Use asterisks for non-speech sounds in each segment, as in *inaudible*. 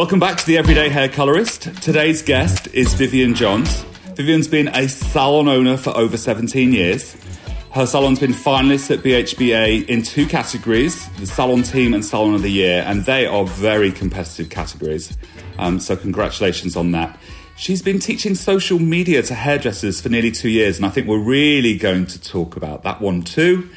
Welcome back to the Everyday Hair Colorist. Today's guest is Vivian Johns. Vivian's been a salon owner for over 17 years. Her salon's been finalists at BHBA in two categories the Salon Team and Salon of the Year, and they are very competitive categories. Um, so, congratulations on that. She's been teaching social media to hairdressers for nearly two years, and I think we're really going to talk about that one too.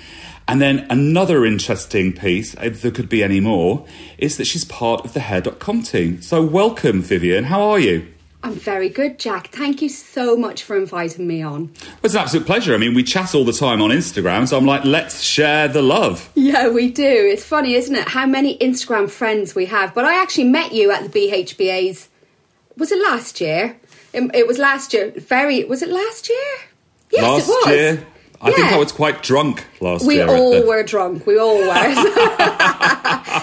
And then another interesting piece, if there could be any more, is that she's part of the hair.com team. So, welcome, Vivian. How are you? I'm very good, Jack. Thank you so much for inviting me on. Well, it's an absolute pleasure. I mean, we chat all the time on Instagram, so I'm like, let's share the love. Yeah, we do. It's funny, isn't it? How many Instagram friends we have. But I actually met you at the BHBA's. Was it last year? It, it was last year. Very. Was it last year? Yes, last it was. year. I think I was quite drunk last we year. We all the... were drunk. We all were. *laughs*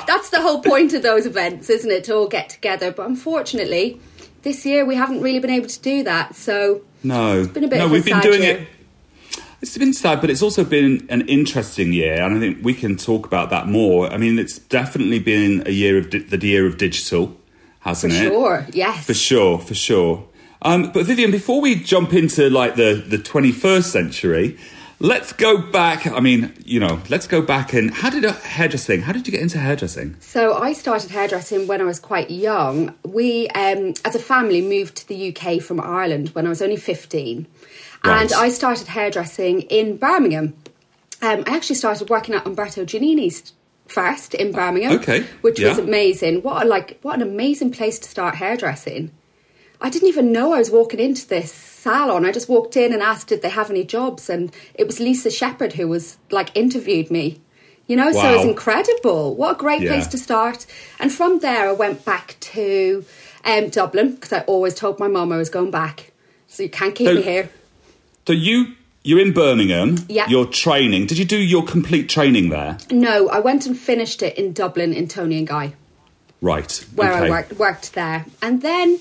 That's the whole point of those events, isn't it? To all get together. But unfortunately, this year we haven't really been able to do that. So no, it's been a bit no, we've been doing year. it. It's been sad, but it's also been an interesting year, and I think we can talk about that more. I mean, it's definitely been a year of di- the year of digital, hasn't it? for it? Sure, yes, for sure, for sure. Um, but Vivian, before we jump into like the the twenty first century, Let's go back. I mean, you know, let's go back and how did hairdressing? How did you get into hairdressing? So I started hairdressing when I was quite young. We, um, as a family, moved to the UK from Ireland when I was only fifteen, right. and I started hairdressing in Birmingham. Um, I actually started working at Umberto Giannini's first in Birmingham, okay, which yeah. was amazing. What a like, what an amazing place to start hairdressing. I didn't even know I was walking into this salon. I just walked in and asked, did they have any jobs? And it was Lisa Shepherd who was like interviewed me. You know, wow. so it was incredible. What a great yeah. place to start. And from there, I went back to um, Dublin because I always told my mum I was going back. So you can't keep so, me here. So you you're in Birmingham. Yeah. You're training. Did you do your complete training there? No, I went and finished it in Dublin in Toni and Guy. Right. Where okay. I worked worked there, and then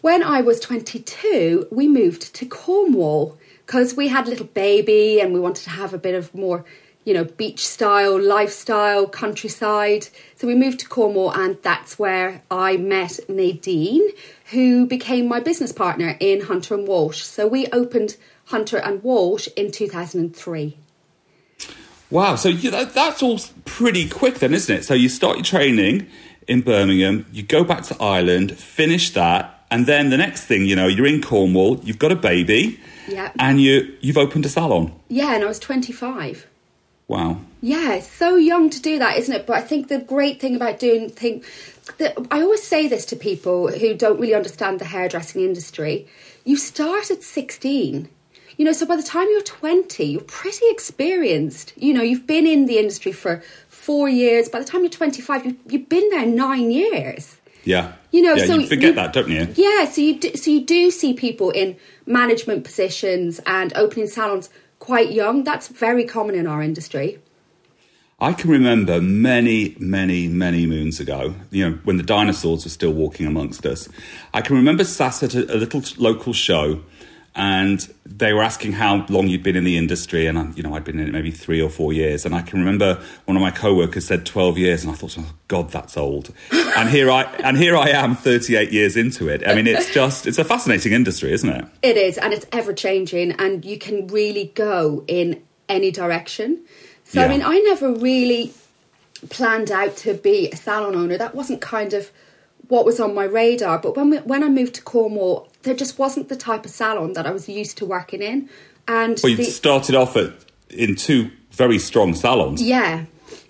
when I was 22, we moved to Cornwall because we had a little baby and we wanted to have a bit of more, you know, beach style, lifestyle, countryside. So we moved to Cornwall and that's where I met Nadine, who became my business partner in Hunter and Walsh. So we opened Hunter and Walsh in 2003. Wow, so you, that, that's all pretty quick then, isn't it? So you start your training in Birmingham, you go back to Ireland, finish that, and then the next thing, you know, you're in Cornwall, you've got a baby, yeah, and you you've opened a salon. Yeah, and I was 25. Wow. Yeah, so young to do that, isn't it? But I think the great thing about doing thing that I always say this to people who don't really understand the hairdressing industry. You start at 16. You know, so by the time you're 20, you're pretty experienced. You know, you've been in the industry for four years. By the time you're 25, you, you've been there nine years. Yeah. You know, yeah, so you forget you, that, don't you? Yeah, so you do, so you do see people in management positions and opening salons quite young. That's very common in our industry. I can remember many, many, many moons ago, you know, when the dinosaurs were still walking amongst us. I can remember sat at a, a little local show and they were asking how long you'd been in the industry, and you know I'd been in it maybe three or four years, and I can remember one of my co-workers said twelve years, and I thought, oh God, that's old. and here I and here I am, thirty-eight years into it. I mean, it's just it's a fascinating industry, isn't it? It is, and it's ever changing, and you can really go in any direction. So Yeah. I mean, I never really planned out to be a salon owner. That wasn't kind of what was on my radar. But when we, when I moved to Cornwall, there just wasn't the type of salon that I was used to working in. And Well, you started off at in two very strong salons. yeah.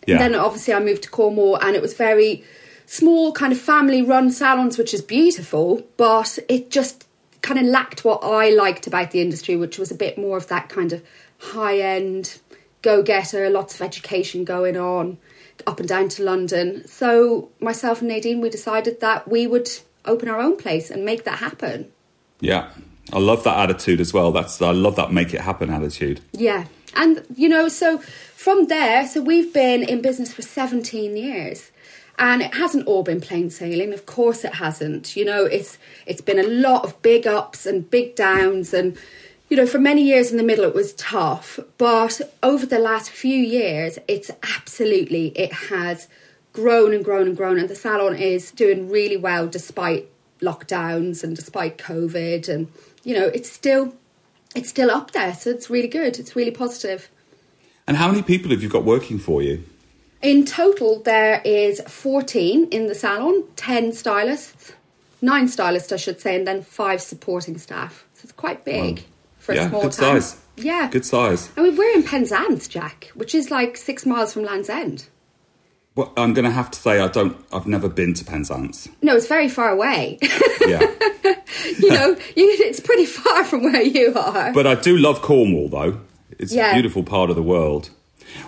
Yeah. And then obviously I moved to Cornwall and it was very small, kind of family run salons, which is beautiful, but it just kind of lacked what I liked about the industry, which was a bit more of that kind of high end go getter, lots of education going on, up and down to London. So myself and Nadine, we decided that we would open our own place and make that happen. Yeah. I love that attitude as well. That's I love that make it happen attitude. Yeah. And, you know, so from there, so we've been in business for 17 years. And it hasn't all been plain sailing. Of course it hasn't. You know, it's it's been a lot of big ups and big downs and you know, for many years in the middle it was tough, but over the last few years it's absolutely it has grown and grown and grown, and the salon is doing really well despite lockdowns and despite COVID, and you know, it's still it's still up there, so it's really good. It's really positive. And how many people have you got working for you? In total, there is 14 in the salon, 10 stylists, nine stylists, I should say, and then five supporting staff. So it's quite big wow. for yeah, a small good town. size. Yeah. Good size. I mean, we're in Penzance, Jack, which is like six miles from Land's End. Well, I'm going to have to say I don't. I've never been to Penzance. No, it's very far away. Yeah. *laughs* you know, you, it's pretty far from where you are. But I do love Cornwall, though. It's Yeah. a beautiful part of the world.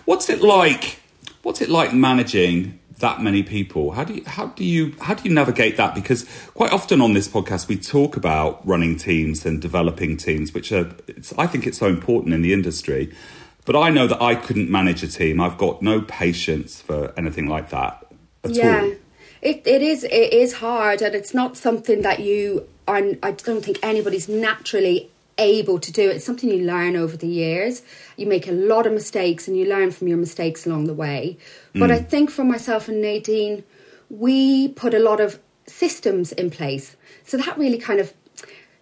What's it like? What's it like managing that many people? How do you how do you how do you navigate that? Because quite often on this podcast we talk about running teams and developing teams, which are it's, I think it's so important in the industry. But I know that I couldn't manage a team. I've got no patience for anything like that at yeah. all. It, it is it is hard and it's not something that you are I don't think anybody's naturally able to do it's something you learn over the years you make a lot of mistakes and you learn from your mistakes along the way but I mm. think for myself and Nadine we put a lot of systems in place so that really kind of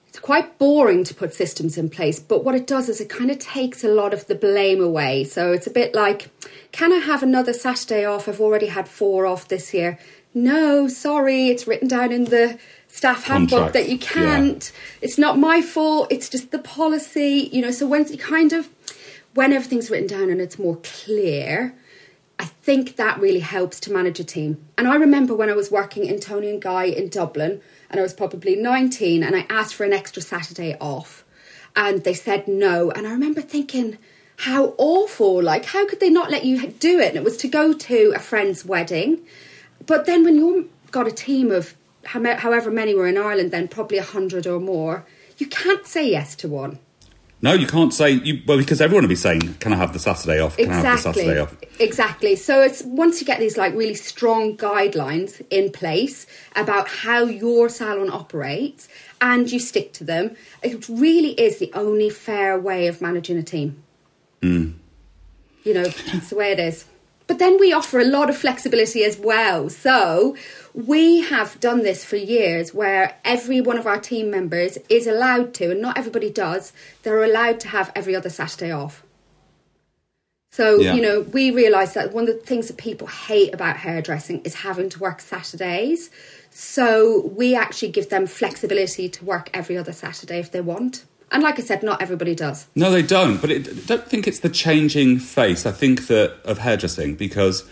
it's quite boring to put systems in place, but what it does is it kind of takes a lot of the blame away. So it's a bit like, can I have another Saturday off? I've already had four off this year. No, sorry, it's written down in the staff handbook Contract, that you can't. It's not my fault, it's just the policy, you know. So when you kind of, when everything's written down and it's more clear, I think that really helps to manage a team. And I remember when I was working in Toni and Guy in Dublin, and I was probably 19, and I asked for an extra Saturday off, and they said no. And I remember thinking, how awful! Like, how could they not let you do it? And it was to go to a friend's wedding. But then when you've got a team of however many were in Ireland, then probably a hundred or more, you can't say yes to one. No, you can't say you well because everyone will be saying, "Can I have the Saturday off? Can I have the Exactly. Saturday off?" Exactly. So it's once you get these like really strong guidelines in place about how your salon operates and you stick to them, it really is the only fair way of managing a team. Hmm. You know, it's the way it is. But then we offer a lot of flexibility as well. So we have done this for years where every one of our team members is allowed to, and not everybody does, they're allowed to have every other Saturday off. So, Yeah. you know, we realise that one of the things that people hate about hairdressing is having to work Saturdays. So we actually give them flexibility to work every other Saturday if they want. And like I said, not everybody does. No, they don't. But it, I don't think it's the changing face. I think that of hairdressing because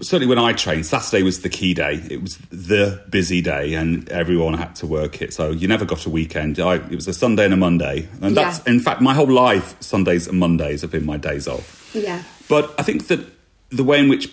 certainly when I trained, Saturday was the key day. It was the busy day, and everyone had to work it. So you never got a weekend. I, it was a Sunday and a Monday, and that's Yeah. in fact my whole life. Sundays and Mondays have been my days off. Yeah. But I think that the way in which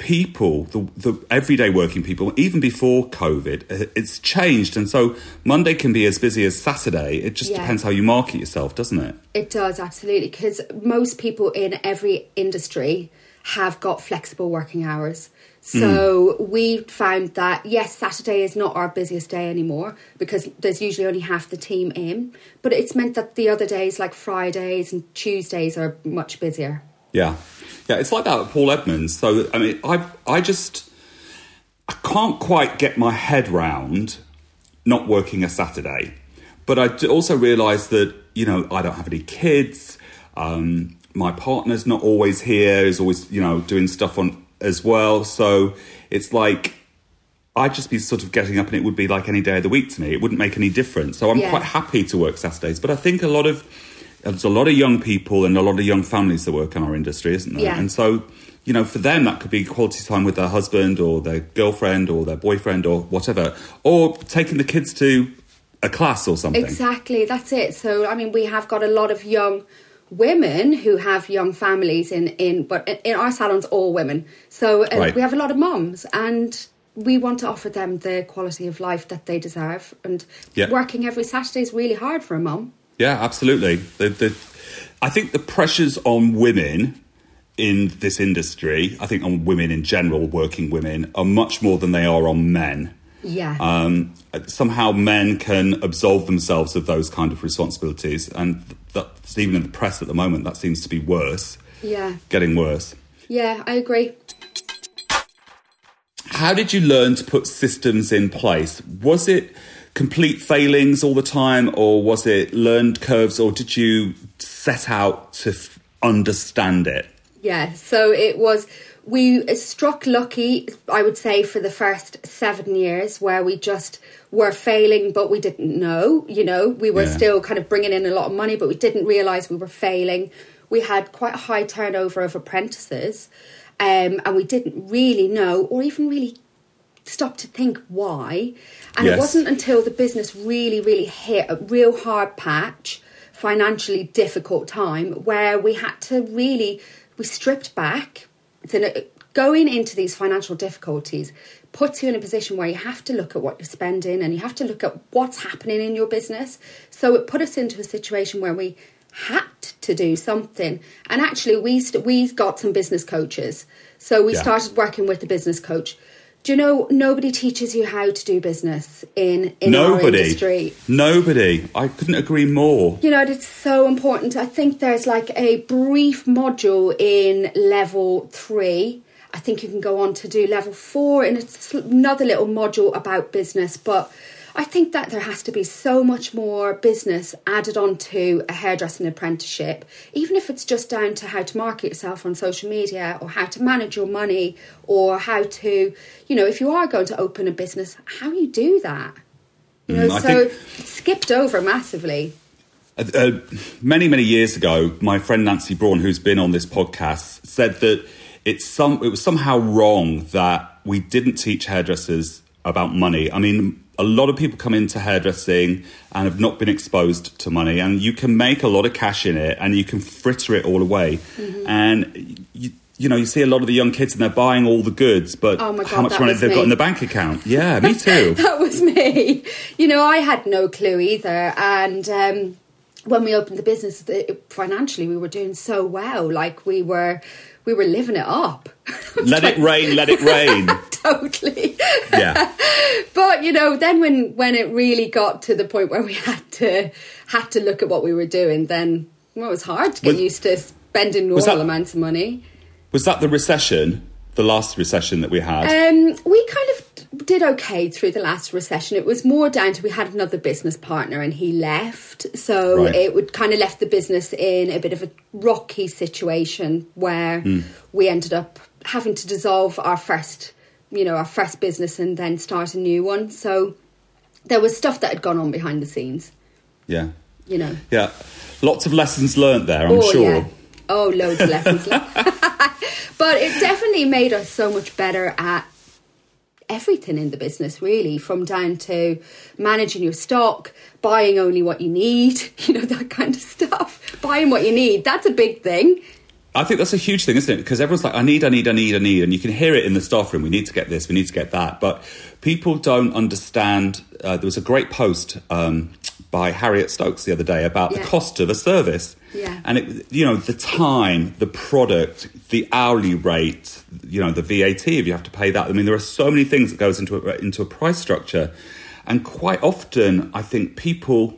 people, the, the everyday working people, even before COVID, uh, it's changed. And so Monday can be as busy as Saturday. It just Yeah. depends how you market yourself, doesn't it? It does, absolutely. Because most people in every industry have got flexible working hours. So we found that, yes, Saturday is not our busiest day anymore because there's usually only half the team in. But it's meant that the other days, like Fridays and Tuesdays, are much busier. Yeah, yeah, it's like that at Paul Edmonds. So I mean, I I just I can't quite get my head round not working a Saturday, but I also realise that you know I don't have any kids. Um, my partner's not always here; is always you know doing stuff on as well. So it's like I'd just be sort of getting up, and it would be like any day of the week to me. It wouldn't make any difference. So I'm Yeah. quite happy to work Saturdays, but I think a lot of there's a lot of young people and a lot of young families that work in our industry, isn't there? Yeah. And so, you know, for them that could be quality time with their husband or their girlfriend or their boyfriend or whatever, or taking the kids to a class or something. Exactly, that's it. So, I mean, we have got a lot of young women who have young families in, in but in- our salons, all women. So, uh, Right. we have a lot of moms, and we want to offer them the quality of life that they deserve. And Yeah. working every Saturday is really hard for a mum. Yeah, absolutely. The, the, I think the pressures on women in this industry, I think on women in general, working women, are much more than they are on men. Yeah. Um, somehow men can absolve themselves of those kind of responsibilities, and that's even in the press at the moment. That seems to be worse, yeah. getting worse. Yeah, I agree. how did you learn to put systems in place? Was it complete failings all the time, or was it learned curves, or did you set out to f- understand it? Yeah, so it was. We struck lucky, I would say, for the first seven years where we just were failing, but we didn't know. You know, we were Yeah. still kind of bringing in a lot of money, but we didn't realize we were failing. We had quite a high turnover of apprentices, um, and we didn't really know or even really stop to think why. And Yes. it wasn't until the business really, really hit a real hard patch, financially difficult time, where we had to really, we stripped back. So going into these financial difficulties puts you in a position where you have to look at what you're spending and you have to look at what's happening in your business. So it put us into a situation where we had to do something. And actually, we st- we got some business coaches. So we Yeah. started working with the business coach. Do you know nobody teaches you how to do business in in our Nobody. industry? Nobody. I couldn't agree more. You know, it's so important. I think there's like a brief module in level three. I think you can go on to do level four and it's another little module about business. But I think that there has to be so much more business added onto a hairdressing apprenticeship, even if it's just down to how to market yourself on social media or how to manage your money or how to, you know, if you are going to open a business, how you do that. You know, Mm, so think- skipped over massively. Uh, uh, many many years ago, my friend Nancy Braun, who's been on this podcast, said that it's some it was somehow wrong that we didn't teach hairdressers about money. I mean, a lot of people come into hairdressing and have not been exposed to money, and you can make a lot of cash in it, and you can fritter it all away, Mm-hmm. and. You, you know, you see a lot of the young kids and they're buying all the goods, but Oh my how much money they've got in the bank account? Yeah, me *laughs* too. that was me. You know, I had no clue either. And um, when we opened the business, financially, we were doing so well. Like we were, we were living it up. *laughs* let it rain, let it rain. *laughs* totally. Yeah. *laughs* But you know, then when when it really got to the point where we had to had to look at what we were doing, then well, it was hard to get Was- used to spending normal that- amounts of money. Was that the recession, the last recession that we had? Um, we kind of did okay through the last recession. It was more down to we had another business partner and he left, so Right. it would kind of left the business in a bit of a rocky situation where Hmm. we ended up having to dissolve our first, you know, our first business and then start a new one. So there was stuff that had gone on behind the scenes, yeah. you know. Yeah. Lots of lessons learned there, I'm oh sure. yeah. Oh, loads of lessons learned. *laughs* but it definitely made us so much better at everything in the business, really, from down to managing your stock, buying only what you need, *laughs* you know, that kind of stuff. Buying what you need, that's a big thing. I think that's a huge thing, isn't it? Because everyone's like, I need, I need, I need, I need. And you can hear it in the staff room. We need to get this, we need to get that. But people don't understand. Uh, there was a great post um, by Harriet Stokes the other day about the cost of a service. Yeah. And, it, you know, the time, the product, the hourly rate, you know, the VAT, if you have to pay that. I mean, there are so many things that goes into a, into a price structure. And quite often, I think people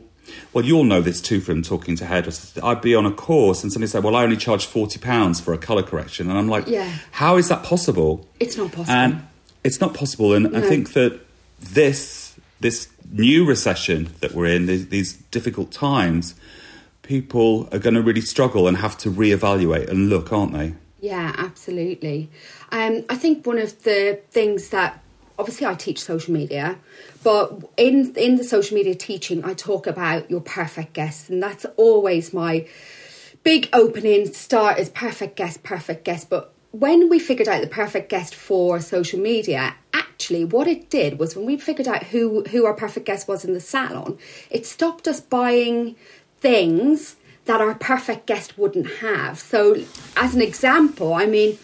well, you'll know this too from talking to hairdressers. I'd be on a course and somebody said, "Well, I only charge forty pounds for a colour correction," and I'm like, Yeah. how is that possible?" It's not possible. And it's not possible. And I think that this this new recession that we're in, these, these difficult times, people are going to really struggle and have to reevaluate and look, aren't they? Yeah, absolutely. Um, I think one of the things that obviously I teach social media, but in in the social media teaching, I talk about your perfect guest, and that's always my big opening start is perfect guest, perfect guest. But when we figured out the perfect guest for social media, actually what it did was when we figured out who who our perfect guest was in the salon, it stopped us buying things that our perfect guest wouldn't have. So as an example, I mean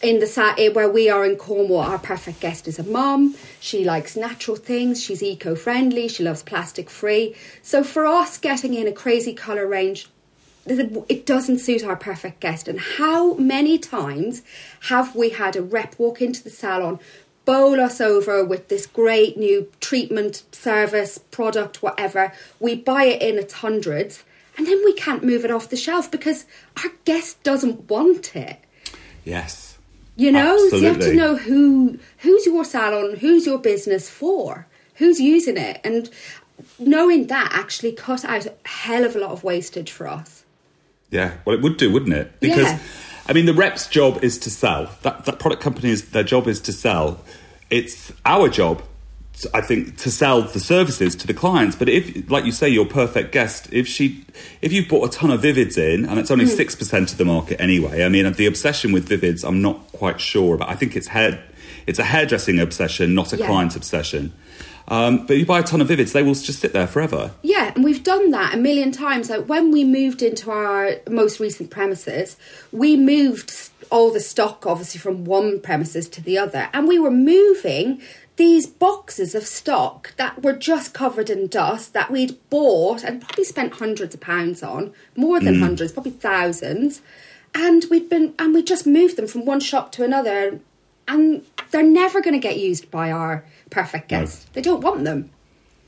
in the eh, where we are in Cornwall, our perfect guest is a mum. She likes natural things. She's eco-friendly. She loves plastic-free. So for us, getting in a crazy color range it doesn't suit our perfect guest. And how many times have we had a rep walk into the salon, bowl us over with this great new treatment, service, product, whatever? We buy it in its hundreds, and then we can't move it off the shelf because our guest doesn't want it. Yes. You know, so you have to know who who's your salon, who's your business for, who's using it, and knowing that actually cut out a hell of a lot of wastage for us. Yeah, well, it would do, wouldn't it? Because Yeah. I mean, the rep's job is to sell. That that product company's their job is to sell. It's our job, I think, to sell the services to the clients. But if, like you say, your perfect guest, if she, if you've bought a ton of Vivids in, and it's only Hmm. six percent of the market anyway. I mean, the obsession with Vivids, I'm not quite sure about. I think it's hair, it's a hairdressing obsession, not a Yeah. client obsession. Um, but you buy a ton of Vivids, they will just sit there forever. Yeah, and we've done that a million times. Like when we moved into our most recent premises, we moved all the stock obviously from one premises to the other, and we were moving these boxes of stock that were just covered in dust that we'd bought and probably spent hundreds of pounds on, more than mm. hundreds, probably thousands. And we'd been and we just moved them from one shop to another and they're never going to get used by our perfect No. guests. They don't want them.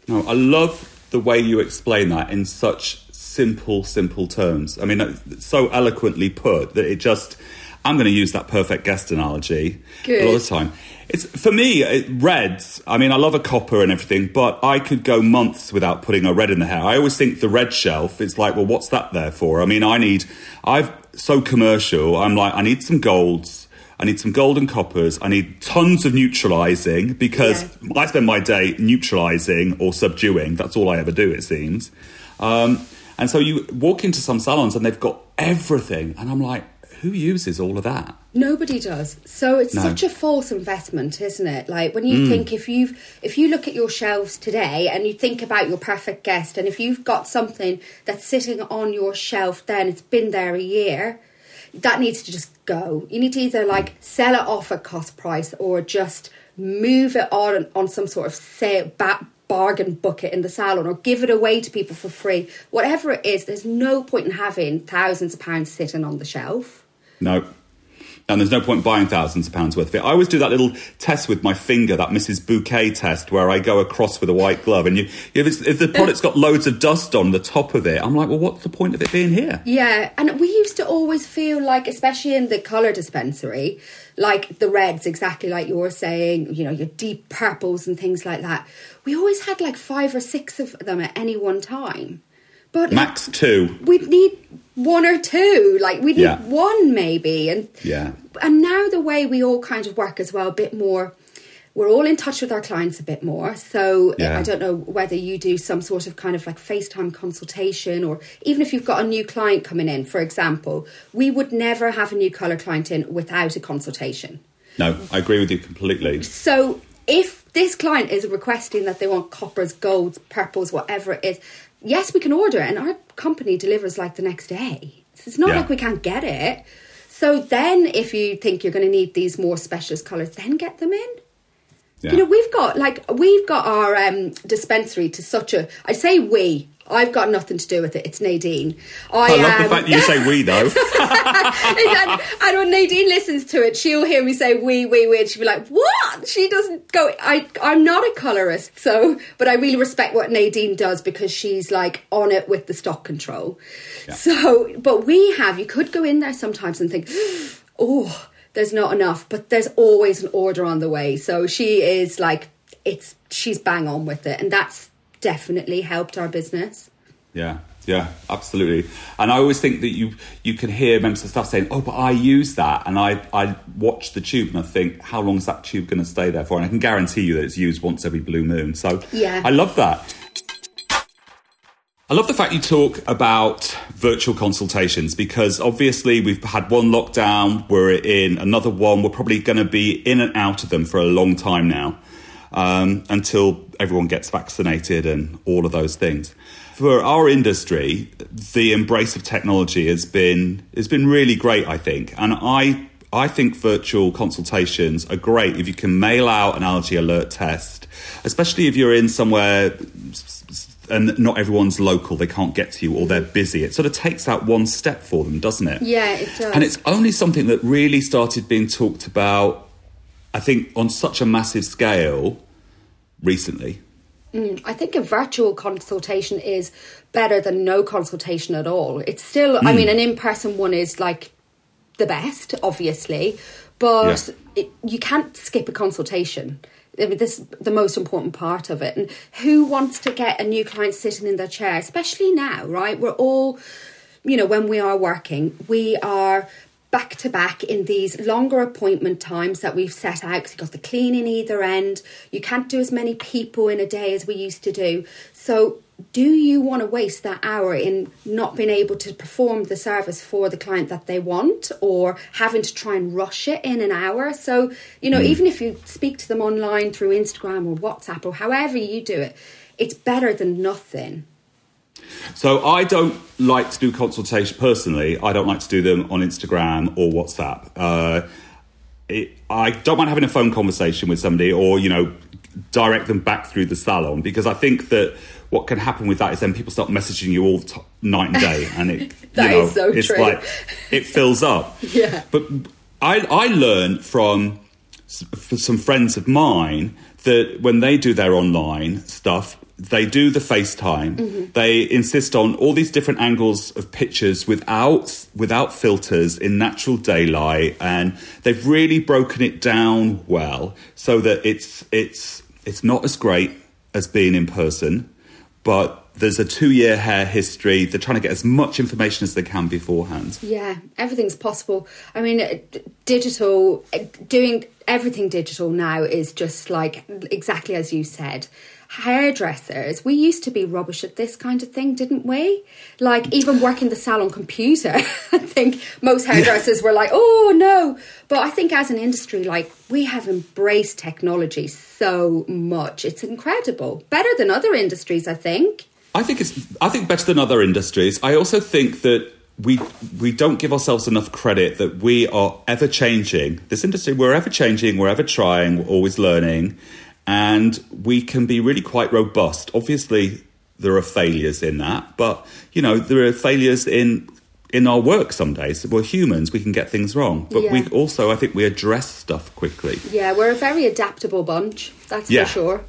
No, I love the way you explain that in such simple, simple terms. I mean, it's so eloquently put that it just. I'm going to use that perfect guest analogy Good. a lot of the time. It's for me, it, reds. I mean, I love a copper and everything, but I could go months without putting a red in the hair. I always think the red shelf. It's like, well, what's that there for? I mean, I need. I've so commercial. I'm like, I need some golds. I need some golden coppers. I need tons of neutralizing because I spend my day neutralizing or subduing. That's all I ever do, it seems. Um, and so you walk into some salons and they've got everything, and I'm like, who uses all of that? Nobody does. So it's No. such a false investment, isn't it? Like when you Mm. think if you've if you look at your shelves today and you think about your perfect guest and if you've got something that's sitting on your shelf then it's been there a year, that needs to just go. You need to either like sell it off at cost price or just move it on on some sort of sale ba- bargain bucket in the salon or give it away to people for free. Whatever it is, there's no point in having thousands of pounds sitting on the shelf. No. And there's no point buying thousands of pounds worth of it. I always do that little test with my finger, that Mrs. Bouquet test, where I go across with a white glove. And you, if, it's, if the product's got loads of dust on the top of it, I'm like, well, what's the point of it being here? Yeah, and we used to always feel like, especially in the colour dispensary, like the reds, exactly like you were saying, you know, your deep purples and things like that. We always had like five or six of them at any one time. But like, Max two. we'd need one or two, like we'd need Yeah. one maybe. And Yeah. and now the way we all kind of work as well, a bit more. We're all in touch with our clients a bit more. So Yeah. I don't know whether you do some sort of kind of like FaceTime consultation or even if you've got a new client coming in, for example, we would never have a new colour client in without a consultation. No, I agree with you completely. So if this client is requesting that they want coppers, golds, purples, whatever it is, yes, we can order it, and our company delivers like the next day. So it's not Yeah. like we can't get it. So then, if you think you're going to need these more specialist colours, then get them in. Yeah. You know, we've got like we've got our um, dispensary to such a. I say we. I've got nothing to do with it. It's Nadine. I, I love the um, fact that you say we, though. *laughs* and, and when Nadine listens to it, she'll hear me say "we, we, we," and she'll be like, "What?" She doesn't go. I, I'm not a colorist, so but I really respect what Nadine does because she's like on it with the stock control. Yeah. So, but we have. You could go in there sometimes and think, *gasps* "Oh, there's not enough," but there's always an order on the way. So she is like, it's she's bang on with it, and that's definitely helped our business. Yeah, yeah, absolutely. And I always think that you you can hear members of staff saying, "Oh, but I use that," and I I watch the tube and I think, "How long is that tube going to stay there for?" And I can guarantee you that it's used once every blue moon. So Yeah. I love that. I love the fact you talk about virtual consultations because obviously we've had one lockdown, we're in another one, we're probably going to be in and out of them for a long time now um, until everyone gets vaccinated and all of those things. For our industry, the embrace of technology has been has been really great, I think, and I I think virtual consultations are great if you can mail out an allergy alert test, especially if you're in somewhere and not everyone's local, they can't get to you or they're busy. It sort of takes out one step for them, doesn't it? Yeah, it does. And it's only something that really started being talked about, I think, on such a massive scale recently. I think a virtual consultation is better than no consultation at all. It's still, Hmm. I mean, an in person one is like the best, obviously, but Yeah. it, you can't skip a consultation. I mean, this is the most important part of it. And who wants to get a new client sitting in their chair, especially now, right? We're all, you know, when we are working, we are back to back in these longer appointment times that we've set out because you've got the cleaning either end. You can't do as many people in a day as we used to do. So, do you want to waste that hour in not being able to perform the service for the client that they want or having to try and rush it in an hour? So, you know, hmm. even if you speak to them online through Instagram or WhatsApp or however you do it, it's better than nothing. So I don't like to do consultation personally. I don't like to do them on Instagram or WhatsApp. Uh, it, I don't mind having a phone conversation with somebody or you know direct them back through the salon because I think that what can happen with that is then people start messaging you all t- night and day and it *laughs* That you know is so it's true. like it fills up. *laughs* Yeah. But I I learned from some friends of mine that when they do their online stuff, they do the FaceTime. Mm-hmm. They insist on all these different angles of pictures without without filters in natural daylight, and they've really broken it down well so that it's it's it's not as great as being in person, but there's a two year hair history. They're trying to get as much information as they can beforehand. Yeah, everything's possible. I mean, uh, digital, uh, doing everything digital now is just like exactly as you said. Hairdressers, we used to be rubbish at this kind of thing, didn't we? Like, even working the salon computer, *laughs* I think most hairdressers were like, oh no. But I think as an industry, like, we have embraced technology so much. It's incredible. Better than other industries, I think. I think it's I think better than other industries. I also think that we we don't give ourselves enough credit that we are ever changing. This industry we're ever changing, we're ever trying, we're always learning, and we can be really quite robust. Obviously, there are failures in that, but you know there are failures in in our work some days. We're humans, we can get things wrong, but we also I think we address stuff quickly. Yeah, we're a very adaptable bunch, that's Yeah. for sure.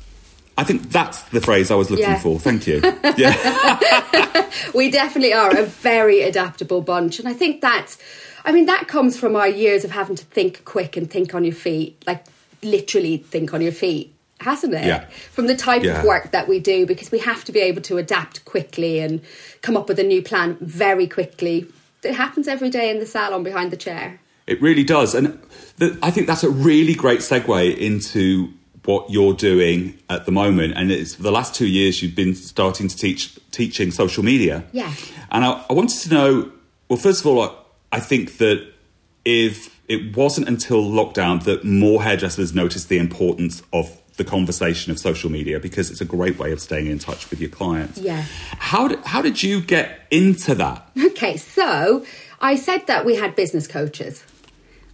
I think that's the phrase I was looking Yeah. for. Thank you. *laughs* Yeah. *laughs* we definitely are a very adaptable bunch and i think that's i mean that comes from our years of having to think quick and think on your feet like literally think on your feet hasn't it Yeah. from the type Yeah. of work that we do because we have to be able to adapt quickly and come up with a new plan very quickly it happens every day in the salon behind the chair It really does. And th- I think that's a really great segue into what you're doing at the moment. And it's for the last two years you've been starting to teach teaching social media. Yeah. And I, I wanted to know well, first of all, I, I think that if it wasn't until lockdown that more hairdressers noticed the importance of the conversation of social media because it's a great way of staying in touch with your clients. Yeah. How did, how did you get into that? *laughs* okay so i said that we had business coaches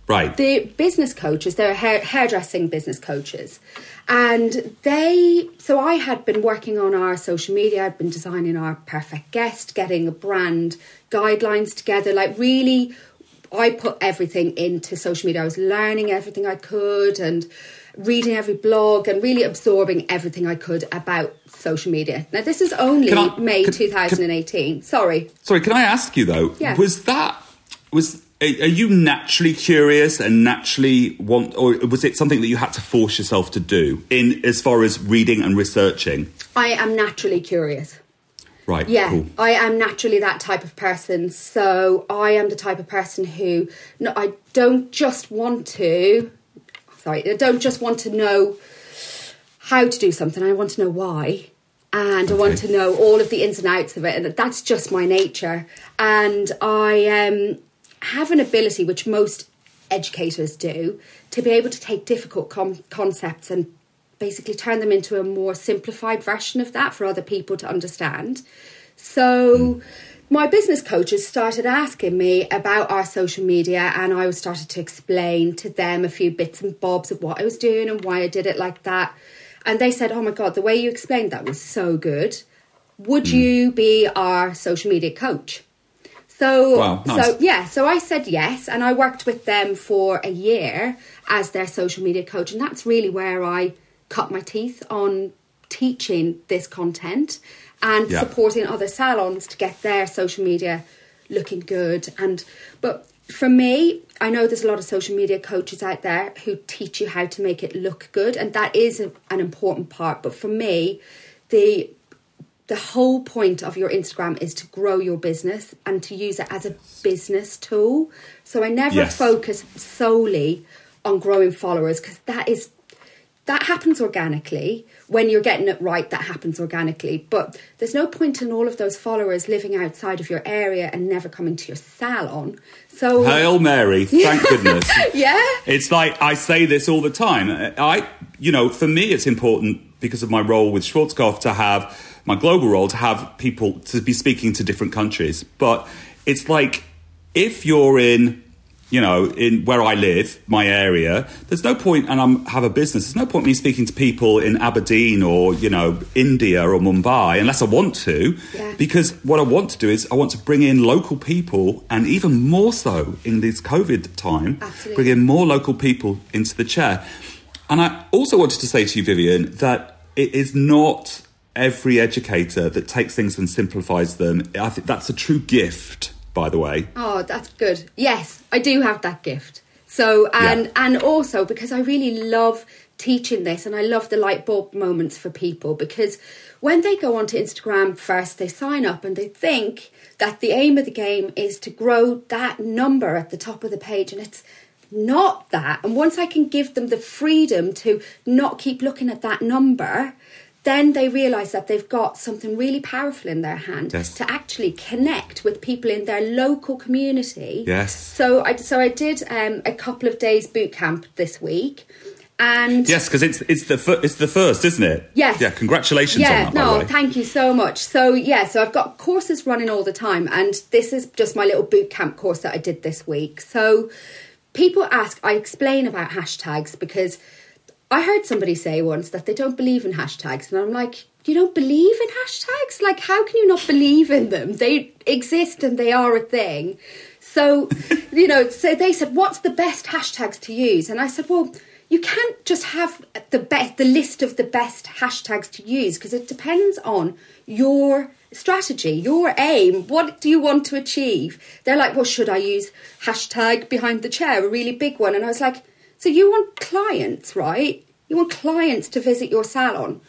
Right. the business coaches, they're hair, hairdressing business coaches. And they, so I had been working on our social media, I'd been designing our perfect guest, getting a brand guidelines together. Like, really, I put everything into social media. I was learning everything I could and reading every blog and really absorbing everything I could about social media. Now, this is only I- May can- 2018. Sorry. Sorry, can I ask you though? Yeah. Was that was are you naturally curious and naturally want, or was it something that you had to force yourself to do in as far as reading and researching? I am naturally curious. Right. Yeah, Cool. I am naturally that type of person. So I am the type of person who no, I don't just want to. Sorry, I don't just want to know how to do something. I want to know why, and I want to know all of the ins and outs of it. And that's just my nature. And I um, have an ability, which most educators do, to be able to take difficult com- concepts and basically turn them into a more simplified version of that for other people to understand. So hmm. my business coaches started asking me about our social media and I started to explain to them a few bits and bobs of what I was doing and why I did it like that. And they said, "Oh my god, the way you explained that was so good. Would hmm. you be our social media coach?" So, Wow, nice. so yeah, so I said yes, and I worked with them for a year as their social media coach, and that's really where I cut my teeth on teaching this content and Yeah. supporting other salons to get their social media looking good. And but for me, I know there's a lot of social media coaches out there who teach you how to make it look good, and that is a, an important part. But for me, the the whole point of your Instagram is to grow your business and to use it as a business tool. So I never Yes. focus solely on growing followers because that is that happens organically when you're getting it right that happens organically but there's no point in all of those followers living outside of your area and never coming to your salon so Hail Mary, *laughs* thank goodness. yeah It's like I say this all the time. I, you know, for me, it's important because of my role with Schwarzkopf to have my global role to have people to be speaking to different countries. But it's like if you're in, you know, in where I live, my area, there's no point, and I'm have a business. There's no point me speaking to people in Aberdeen or you know India or Mumbai unless I want to, Yeah. because what I want to do is I want to bring in local people, and even more so in this COVID time, Absolutely. bring in more local people into the chair. And I also wanted to say to you, Vivian, that it is not every educator that takes things and simplifies them. I think that's a true gift, by the way. Oh, that's good. Yes, I do have that gift. So and Yeah. and also because I really love teaching this and I love the light bulb moments for people because when they go onto Instagram first they sign up and they think that the aim of the game is to grow that number at the top of the page and it's not that and once I can give them the freedom to not keep looking at that number then they realize that they've got something really powerful in their hand Yes. to actually connect with people in their local community. Yes. So I so I did um, a couple of days boot camp this week, and Yes, because it's it's the fir- it's the first, isn't it? Yes. Yeah. Congratulations yeah, on that. no, thank you so much. So yeah, so I've got courses running all the time, and this is just my little boot camp course that I did this week. So people ask, I explain about hashtags because I heard somebody say once that they don't believe in hashtags, and I'm like, you don't believe in hashtags? Like, how can you not believe in them? They exist and they are a thing. So, *laughs* you know, so they said, what's the best hashtags to use? And I said, well, you can't just have the best, the list of the best hashtags to use because it depends on your strategy, your aim. What do you want to achieve? They're like, well, should I use hashtag behind the chair, a really big one? And I was like, so you want clients, right? You want clients to visit your salon.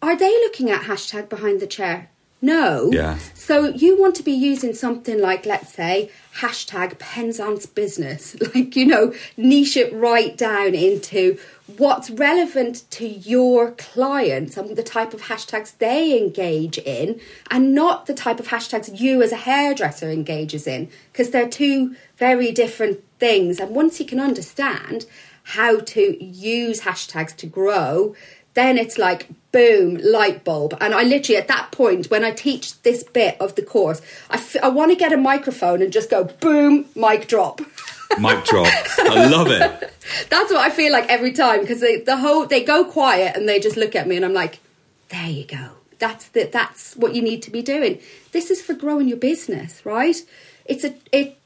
Are they looking at hashtag behind the chair? No. Yeah. So you want to be using something like, let's say, hashtag Penzance business, *laughs* like, you know, niche it right down into what's relevant to your clients and the type of hashtags they engage in and not the type of hashtags you as a hairdresser engages in because they're two very different things. And once you can understand how to use hashtags to grow, then it's like boom light bulb. And i literally at that point when i teach this bit of the course i, f- I want to get a microphone and just go boom mic drop. *laughs* Mic drop. I love it. that's what i feel like every time because they, the whole they go quiet and they just look at me and i'm like there you go. That's the, that's what you need to be doing. This is for growing your business right? It's a it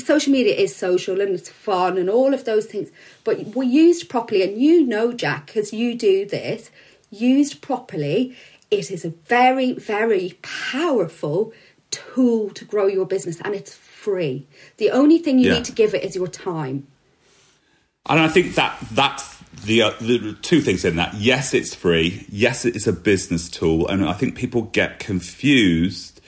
social media is social and it's fun and all of those things but we used properly and you know jack because you do this used properly it is a very very powerful tool to grow your business and it's free the only thing you Yeah. need to give it is your time And I think that that's the, uh, the two things in that. Yes, it's free. Yes, it's a business tool, and I think people get confused.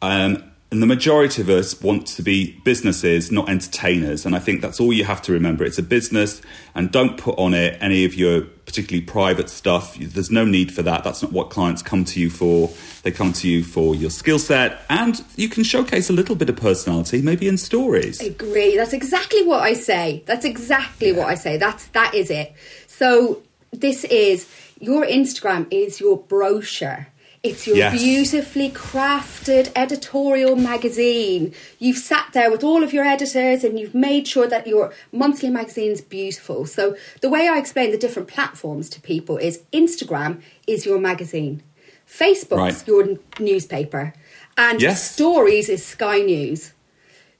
Um, and the majority of us want to be businesses, not entertainers. And I think that's all you have to remember. It's a business, and don't put on it any of your particularly private stuff. There's no need for that. That's not what clients come to you for. They come to you for your skill set, and you can showcase a little bit of personality, maybe in stories. I agree that's exactly what i say that's exactly what i say that's that is it so this is your instagram is your brochure it's your Yes. beautifully crafted editorial magazine. You've sat there with all of your editors and you've made sure that your monthly magazine's beautiful. So, the way I explain the different platforms to people is Instagram is your magazine, Facebook's Right. your n- newspaper, and Yes. Stories is Sky News.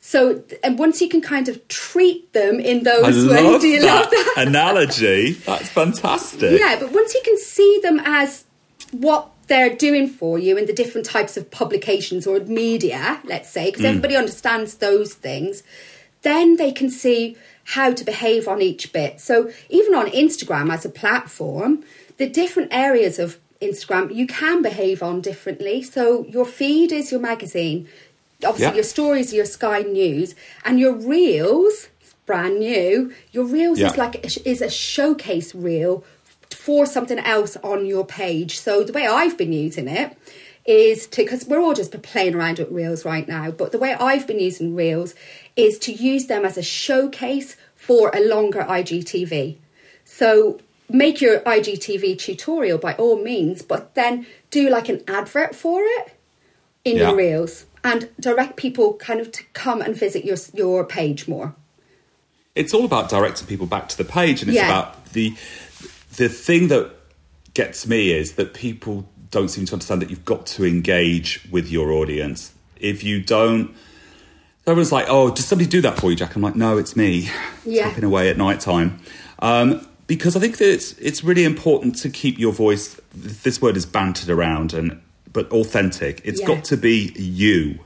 So, and once you can kind of treat them in those I ways, do you that, love that? *laughs* analogy. That's fantastic. Yeah, but once you can see them as what they're doing for you in the different types of publications or media, let's say, because mm. everybody understands those things, then they can see how to behave on each bit. So even on Instagram as a platform, the different areas of Instagram you can behave on differently. So your feed is your magazine, obviously Yeah. your stories are your Sky News, and your reels, brand new. Your reels Yeah. is like is a showcase reel for something else on your page. So the way I've been using it is to because we're all just playing around with reels right now, but the way I've been using reels is to use them as a showcase for a longer IGTV. So make your IGTV tutorial by all means, but then do like an advert for it in Yeah. your reels and direct people kind of to come and visit your your page more. it's all about directing people back to the page and it's Yeah. about the the thing that gets me is that people don't seem to understand that you've got to engage with your audience. If you don't everyone's like oh does somebody do that for you jack? I'm like no it's me. Yeah. tapping away at night time. Um, because i think that it's it's really important to keep your voice this word is bantered around and but authentic. It's Yeah. got to be you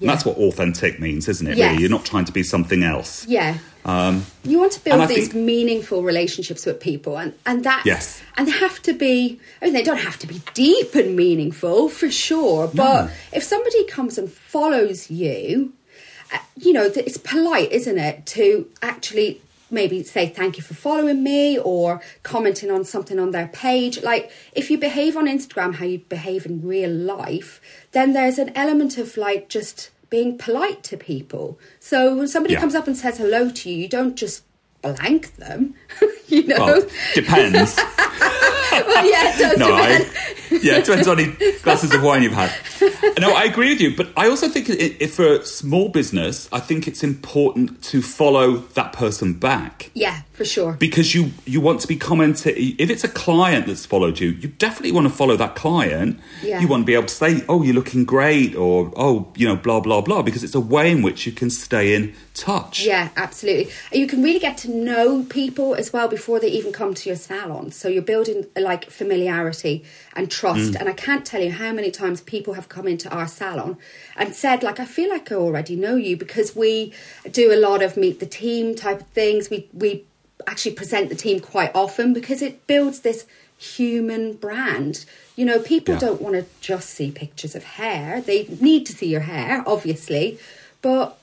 Yeah. that's what authentic means isn't it Yes. really you're not trying to be something else Yeah. um, You want to build these think- meaningful relationships with people, and and that Yes. and they have to be. I mean, they don't have to be deep and meaningful for sure. But if somebody comes and follows you, uh, you know, it's polite, isn't it, to actually maybe say thank you for following me or commenting on something on their page. Like if you behave on Instagram how you behave in real life, then there's an element of like just being polite to people. So when somebody Yeah. comes up and says hello to you, you don't just blank them, *laughs* you know. well, depends *laughs* Well, yeah, it does no, depend. I, yeah, it depends on many glasses of wine you've had. No, I agree with you, but I also think if for a small business, I think it's important to follow that person back yeah, for sure. because you you want to be commenting. If it's a client that's followed you, you definitely want to follow that client. Yeah. You want to be able to say, "Oh, you're looking great," or "Oh, you know, blah blah blah," because it's a way in which you can stay in touch. Yeah, absolutely. You can really get to know people as well before they even come to your salon. So you're building like familiarity and trust. Mm. And I can't tell you how many times people have come into our salon and said, like, I feel like I already know you because we do a lot of meet the team type of things. We we actually present the team quite often because it builds this human brand. You know, people Yeah. don't want to just see pictures of hair. They need to see your hair, obviously, but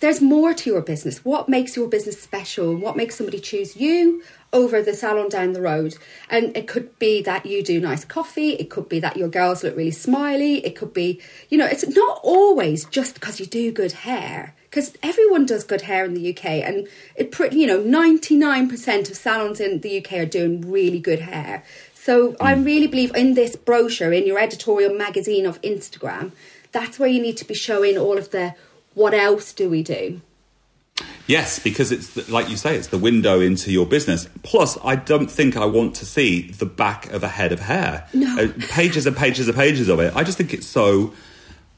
there's more to your business. What makes your business special and what makes somebody choose you over the salon down the road? And it could be that you do nice coffee, it could be that your girls look really smiley, it could be, you know, it's not always just because you do good hair. Because everyone does good hair in the UK, and it, pretty, you know, ninety nine percent of salons in the UK are doing really good hair. So I mm. really believe in this brochure, in your editorial magazine of Instagram, that's where you need to be showing all of the what else do we do? Yes, because it's the- like you say, it's the window into your business. Plus, I don't think I want to see the back of a head of hair. No. Uh, pages and pages and pages of it. I just think it's so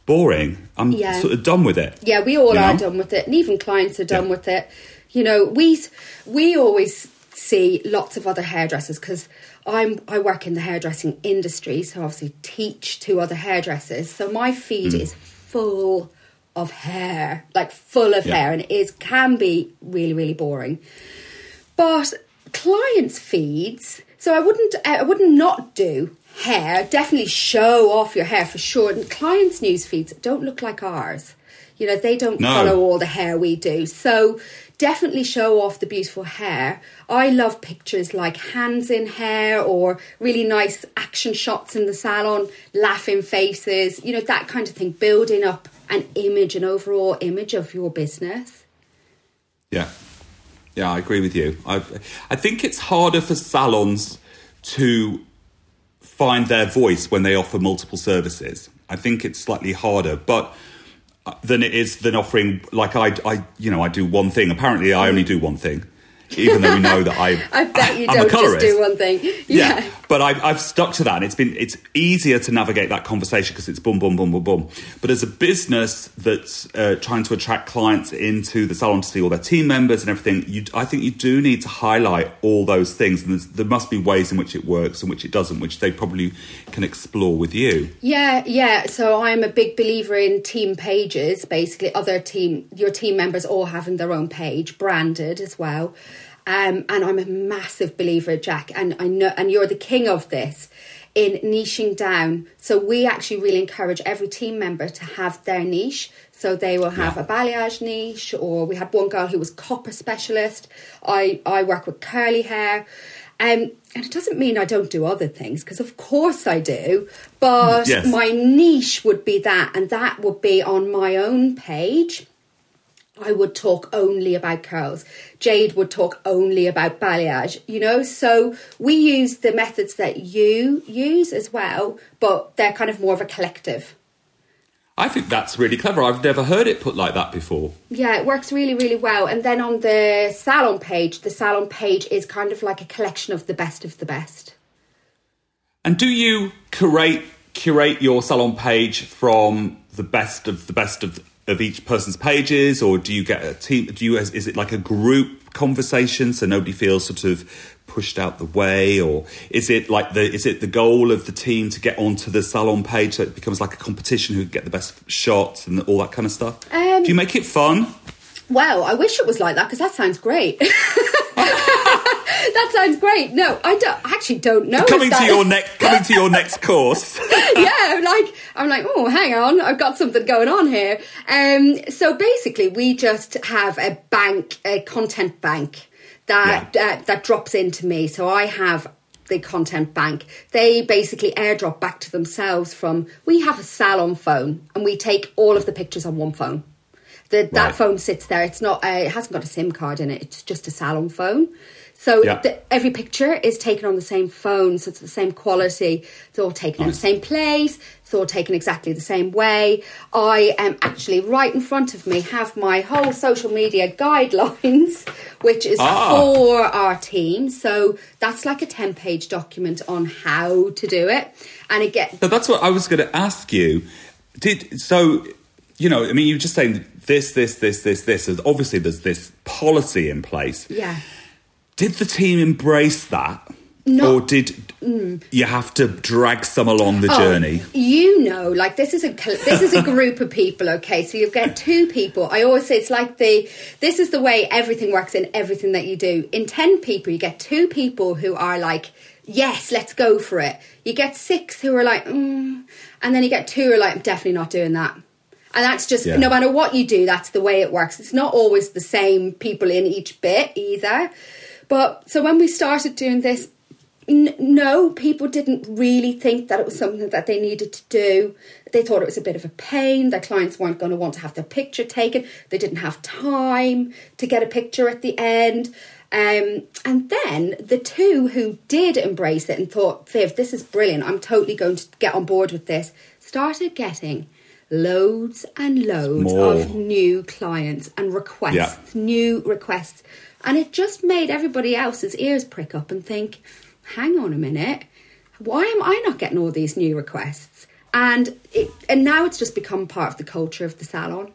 boring. I'm Yeah. sort of done with it. Yeah, we all are know? done with it, and even clients are done Yeah. with it. You know, we we always see lots of other hairdressers because I'm I work in the hairdressing industry, so obviously teach to other hairdressers. So my feed Mm. is full of hair, like full of Yeah. hair, and it is can be really really boring. But clients' feeds, so I wouldn't, I wouldn't not do hair. Definitely show off your hair for sure. And clients' news feeds don't look like ours. You know, they don't No. follow all the hair we do. So definitely show off the beautiful hair. I love pictures like hands in hair or really nice action shots in the salon, laughing faces, you know, that kind of thing, building up an image, an overall image of your business. Yeah, yeah, I agree with you. I I think it's harder for salons to find their voice when they offer multiple services. I think it's slightly harder, but uh, than it is than offering like I I you know I do one thing. Apparently, I only do one thing. Even though we know that I, *laughs* I bet you I'm don't just do one thing. Yeah, Yeah. but I've, I've stuck to that, and it's been it's easier to navigate that conversation because it's boom, boom, boom, boom, boom. But as a business that's uh, trying to attract clients into the salon to see all their team members and everything, you, I think you do need to highlight all those things, and there must be ways in which it works and which it doesn't, which they probably can explore with you. Yeah, yeah. So I'm a big believer in team pages. Basically, other team, your team members all having their own page, branded as well. Um, and I'm a massive believer, Jack, and I know, and you're the king of this in niching down. So we actually really encourage every team member to have their niche. So they will have Yeah. a balayage niche, or we had one girl who was copper specialist. I I work with curly hair. Um, and it doesn't mean I don't do other things, because of course I do. But Yes. my niche would be that, and that would be on my own page. I would talk only about curls. Jade would talk only about balayage, you know? So we use the methods that you use as well, but they're kind of more of a collective. I think that's really clever. I've never heard it put like that before. Yeah, it works really, really well. And then on the salon page, the salon page is kind of like a collection of the best of the best. And do you curate curate your salon page from the best of the best of of each person's pages, or do you get a team? Do you is it like a group conversation so nobody feels sort of pushed out the way, or is it like the is it the goal of the team to get onto the salon page so it becomes like a competition who get the best shots and all that kind of stuff? Um, do you make it fun? Well, I wish it was like that because that sounds great. *laughs* *laughs* *laughs* that sounds great. No, I don't I actually don't know. Coming to your next coming to your next course. *laughs* yeah, I'm like, I'm like, oh, hang on, I've got something going on here. Um, so basically, we just have a bank, a content bank that uh, that drops into me. So I have the content bank. They basically airdrop back to themselves from. We have a salon phone, and we take all of the pictures on one phone. The, that Right. phone sits there. It's not. A, it hasn't got a SIM card in it. It's just a salon phone. So Yeah. the, every picture is taken on the same phone, so it's the same quality. It's all taken in the same place. It's all taken exactly the same way. I am actually right in front of me have my whole social media *laughs* guidelines, which is Ah. for our team. So that's like a ten-page document on how to do it, and again, So that's what I was going to ask you. Did so? You know, I mean, you were just saying this, this, this, this, this. Obviously, there's this policy in place. yeah. Did the team embrace that, No. or did you have to drag some along the Oh, journey? You know, like this is a this is a group of people. Okay, so you get two people. I always say it's like the this is the way everything works in everything that you do. In ten people, you get two people who are like, yes, let's go for it. You get six who are like, mm, and then you get two who are like, I'm definitely not doing that. And that's just Yeah. no matter what you do, that's the way it works. It's not always the same people in each bit either. But so when we started doing this, N- no, people didn't really think that it was something that they needed to do. They thought it was a bit of a pain. Their clients weren't going to want to have their picture taken. They didn't have time to get a picture at the end. Um, and then the two who did embrace it and thought, Viv, this is brilliant. I'm totally going to get on board with this, started getting loads and loads More. of new clients and requests, Yeah. new requests. And it just made everybody else's ears prick up and think, hang on a minute, why am I not getting all these new requests? And it, and now it's just become part of the culture of the salon.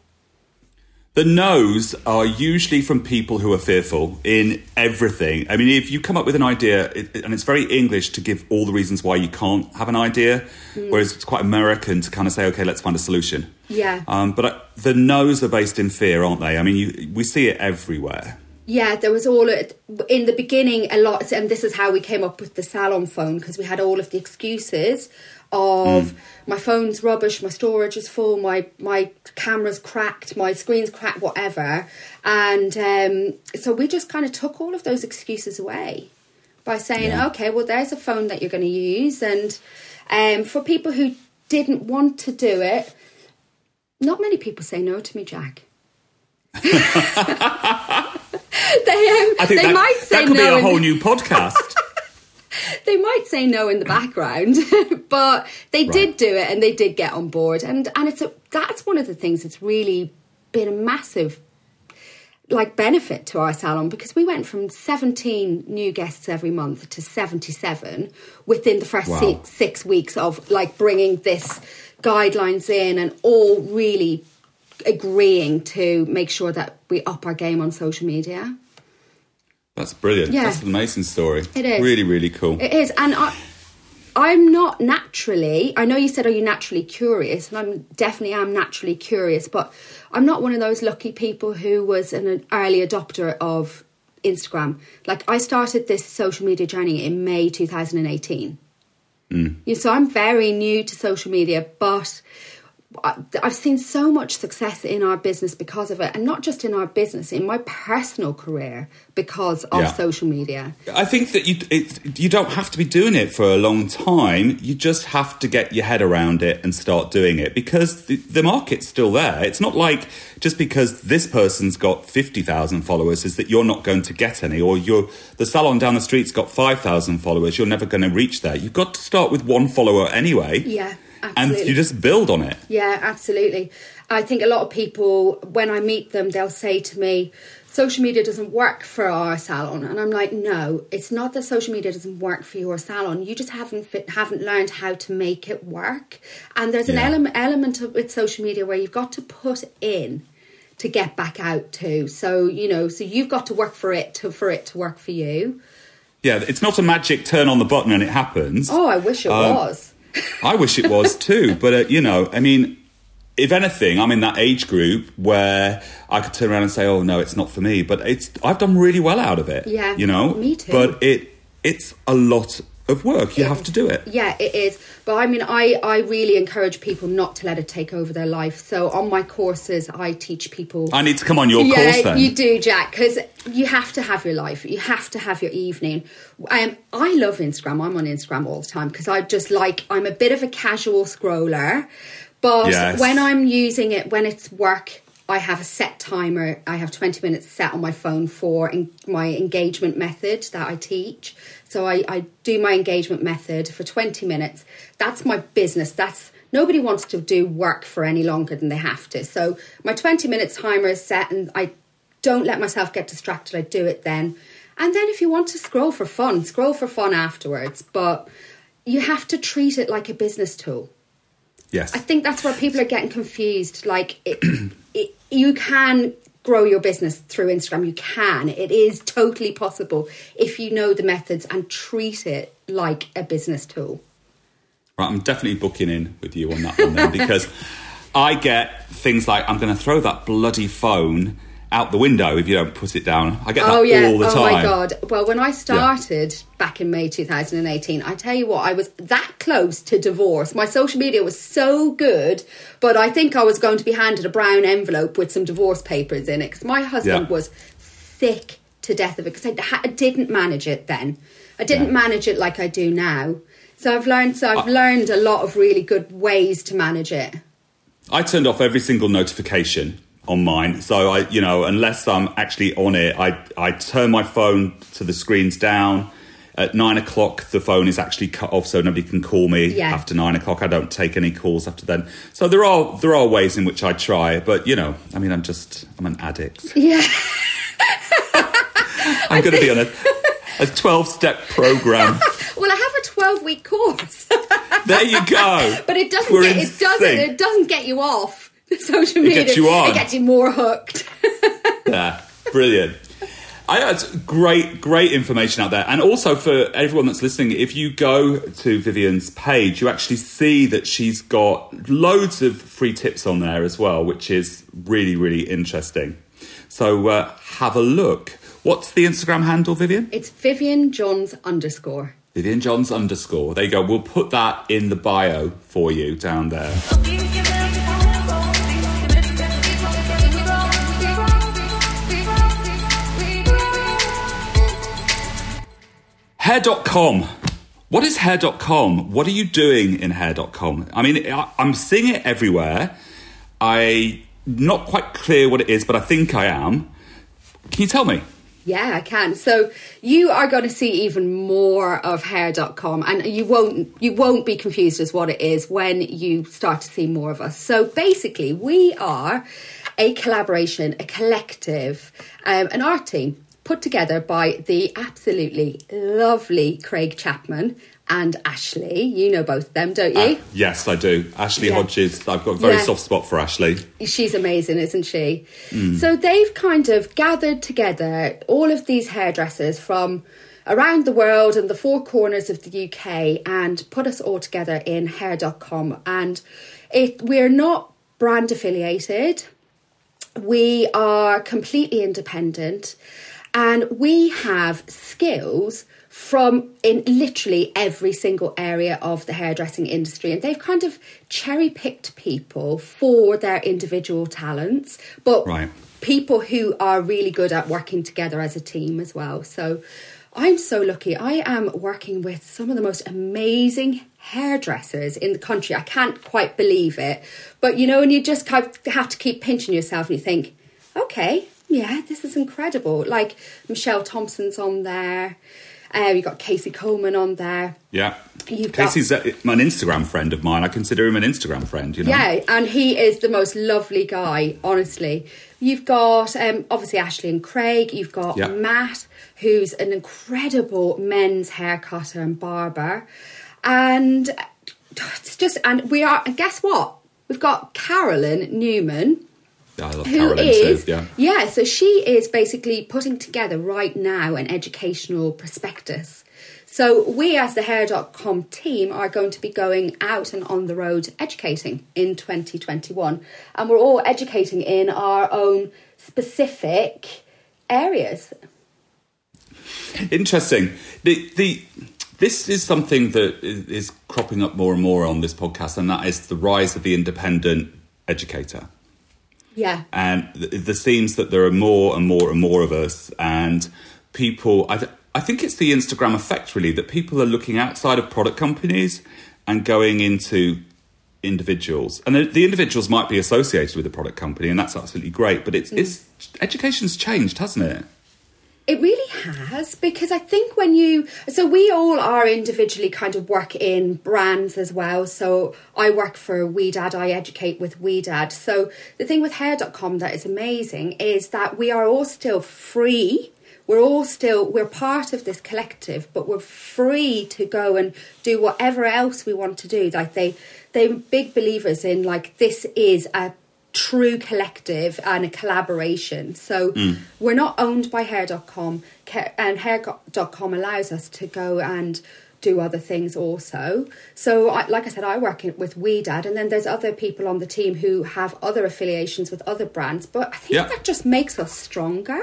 The no's are usually from people who are fearful in everything. I mean, if you come up with an idea, and it's very English to give all the reasons why you can't have an idea, whereas it's quite American to kind of say, okay, let's find a solution. Yeah. Um, but uh, the no's are based in fear, aren't they? I mean, you, we see it everywhere. Yeah, there was all in the beginning a lot, and this is how we came up with the salon phone because we had all of the excuses of my phone's rubbish, my storage is full, my my camera's cracked, my screen's cracked, whatever, and um, so we just kind of took all of those excuses away by saying, Yeah. okay, well, there's a phone that you're going to use, and um, for people who didn't want to do it, not many people say no to me, Jack. *laughs* *laughs* *laughs* they um, they that, might say that could no be a whole the- new podcast. *laughs* *laughs* they might say no in the background, but they did do it and they did get on board. And and it's a, that's one of the things that's really been a massive like benefit to our salon because we went from 17 new guests every month to 77 within the first Wow. six, six weeks of like bringing this guidelines in and all really agreeing to make sure that we up our game on social media. That's brilliant. Yeah. That's an amazing story. It is. Really, really cool. It is, and I, I'm not naturally. I know you said, "Are you naturally curious?" And I'm definitely am naturally curious, but I'm not one of those lucky people who was an, early adopter of Instagram. Like I started this social media journey in May 2018. Mm. Yeah, so I'm very new to social media, but I've seen so much success in our business because of it, and not just in our business, in my personal career because of Yeah. social media. I think that you it, you don't have to be doing it for a long time. You just have to get your head around it and start doing it because the, the market's still there. It's not like just because this person's got fifty thousand followers is that you're not going to get any, or you're the salon down the street's got five thousand followers. You're never going to reach there. You've got to start with one follower anyway. Yeah, and you just build on it. Yeah, absolutely. I think a lot of people, when I meet them, they'll say to me, social media doesn't work for our salon. And I'm like, no, it's not that social media doesn't work for your salon. You just haven't fit, haven't learned how to make it work. And there's an Yeah. element, element of with social media where you've got to put in to get back out to. So, you know, so you've got to work for it to, for it to work for you. Yeah, it's not a magic turn on the button and it happens. Oh, I wish it Um, was. I wish it was too, but uh, you know, I mean, if anything, I'm in that age group where I could turn around and say, "Oh no, it's not for me." But it's I've done really well out of it. Yeah, you know, me too. But it it's a lot of work. You have to do it. Yeah, it is. But I mean, I, I really encourage people not to let it take over their life. So on my courses, I teach people. I need to come on your yeah, course then. you do, Jack, because you have to have your life. You have to have your evening. Um, I love Instagram. I'm on Instagram all the time because I just like. I'm a bit of a casual scroller, but Yes. when I'm using it, when it's work. I have a set timer. I have 20 minutes set on my phone for en- my engagement method that I teach. So I, I do my engagement method for 20 minutes. That's my business. That's nobody wants to do work for any longer than they have to. So my 20 minutes timer is set and I don't let myself get distracted. I do it then. And then if you want to scroll for fun, scroll for fun afterwards. But you have to treat it like a business tool. yes, I think that's where people are getting confused. Like, it, *clears throat* it, you can grow your business through Instagram. You can. It is totally possible if you know the methods and treat it like a business tool. Right, I'm definitely booking in with you on that one then because *laughs* I get things like I'm going to throw that bloody phone out the window if you don't put it down. I get that Oh yeah! all the time. oh my god! Well, when I started back in May 2018, I tell you what, I was that close to divorce. My social media was so good, but I think I was going to be handed a brown envelope with some divorce papers in it because my husband Yeah. was sick to death of it because I, I didn't manage it then. I didn't Yeah. manage it like I do now. So I've learned. So I've learned a lot of really good ways to manage it. I turned off every single notification on mine. So I, you know, unless I'm actually on it, I I turn my phone to the screens down. At nine o'clock, the phone is actually cut off, so nobody can call me Yeah. after nine o'clock. I don't take any calls after then. So there are there are ways in which I try, but you know, I mean, I'm just I'm an addict. Yeah. *laughs* I'm going to be on a a twelve step program. *laughs* Well, I have a 12 week course. There you go. *laughs* But it doesn't We're get it doesn't sync. it doesn't get you off *laughs* social media. gets you on. It gets you more hooked. *laughs* Yeah, brilliant. I that's great, great information out there. And also for everyone that's listening, if you go to Vivian's page, you actually see that she's got loads of free tips on there as well, which is really, really interesting. So uh, have a look. What's the Instagram handle, Vivian? It's Vivian Johns underscore. Vivian Johns underscore. There you go. We'll put that in the bio for you down there. Hair.com. What is hair.com? What are you doing in hair.com? I mean, I- I'm seeing it everywhere. I not quite clear what it is, but I think I am. Can you tell me? Yeah, I can. So you are going to see even more of hair.com and you won't you won't be confused as what it is when you start to see more of us. So basically, we are a collaboration, a collective, um, an art team put together by the absolutely lovely Craig Chapman and Ashley. You know both of them, don't you? Uh, yes, I do. Ashley Yeah. Hodges. I've got a very Yeah. soft spot for Ashley. She's amazing, isn't she? So they've kind of gathered together all of these hairdressers from around the world and the four corners of the UK and put us all together in hair.com. And it we're not brand affiliated. We are completely independent and we have skills from in literally every single area of the hairdressing industry and they've kind of cherry picked people for their individual talents but Right. people who are really good at working together as a team as well so I'm so lucky. I am working with some of the most amazing hairdressers in the country. I can't quite believe it. But you know, and you just have to keep pinching yourself and you think, okay, yeah, this is incredible. Like Michelle Thompson's on there. Uh, you've got Casey Coleman on there. Yeah. You've got- Casey's a, an Instagram friend of mine. I consider him an Instagram friend, you know? Yeah, and he is the most lovely guy, honestly. You've got um, obviously Ashley and Craig. You've got Yeah. Matt, who's an incredible men's hair cutter and barber, and it's just and we are. And guess what? We've got Carolyn Newman, Yeah, I love who is too. Yeah. so she is basically putting together right now an educational prospectus so we as the hair.com team are going to be going out and on the road educating in 2021 and we're all educating in our own specific areas Interesting. The the this is something that is cropping up more and more on this podcast, and that is the rise of the independent educator. Yeah And th- there seems that there are more and more and more of us, and people. I th- I think it's the Instagram effect, really, that people are looking outside of product companies and going into individuals, and the, the individuals might be associated with a product company, and that's absolutely great. But it's mm. it's education's changed, hasn't it? It really has because I think when you so we all are individually kind of work in brands as well. So I work for WeDad, I educate with WeDad. So the thing with hair.com that is amazing is that we are all still free. We're all still we're part of this collective, but we're free to go and do whatever else we want to do. Like they they're big believers in like this is a true collective and a collaboration. So hmm. we're not owned by hair.com and hair.com allows us to go and do other things also. So I, like I said, I work in, with WeDad and then there's other people on the team who have other affiliations with other brands. But I think that just makes us stronger.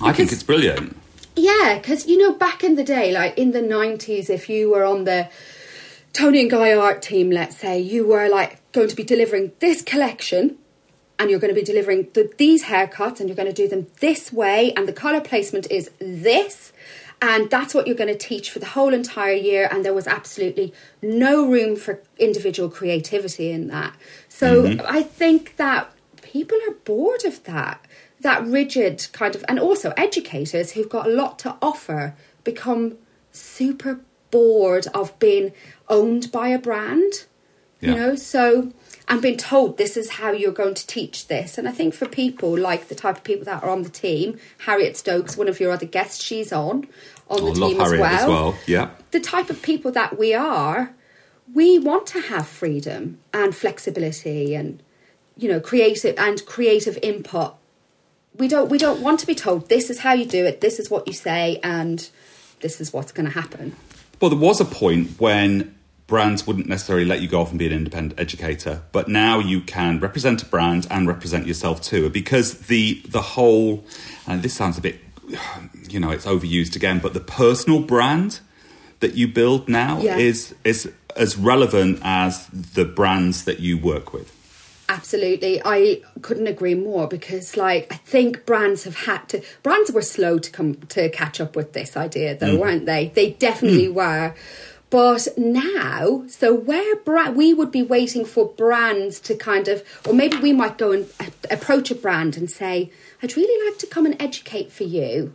I think it's brilliant. Yeah, because you know, back in the day, like in the 90s, if you were on the Toni and Guy art team, let's say, you were like going to be delivering this collection and you're going to be delivering the, these haircuts and you're going to do them this way and the colour placement is this and that's what you're going to teach for the whole entire year and there was absolutely no room for individual creativity in that. So mm-hmm. i think that people are bored of that that rigid kind of and also educators who've got a lot to offer become super bored of being owned by a brand Yeah. you know so and being told this is how you're going to teach this and i think for people like the type of people that are on the team harriet stokes one of your other guests she's on on Oh, the team as, well. as well. Yeah. the type of people that we are we want to have freedom and flexibility and you know creative and creative input we don't we don't want to be told this is how you do it this is what you say and this is what's going to happen Well, there was a point when brands wouldn't necessarily let you go off and be an independent educator, but now you can represent a brand and represent yourself too, because the the whole and this sounds a bit, *sighs* you know, it's overused again, but the personal brand that you build now Yeah. is is as relevant as the brands that you work with. Absolutely. I couldn't agree more because like I think brands have had to brands were slow to come to catch up with this idea though, mm. weren't they? They definitely mm. were. But now, so where bra- we would be waiting for brands to kind of, or maybe we might go and approach a brand and say, I'd really like to come and educate for you.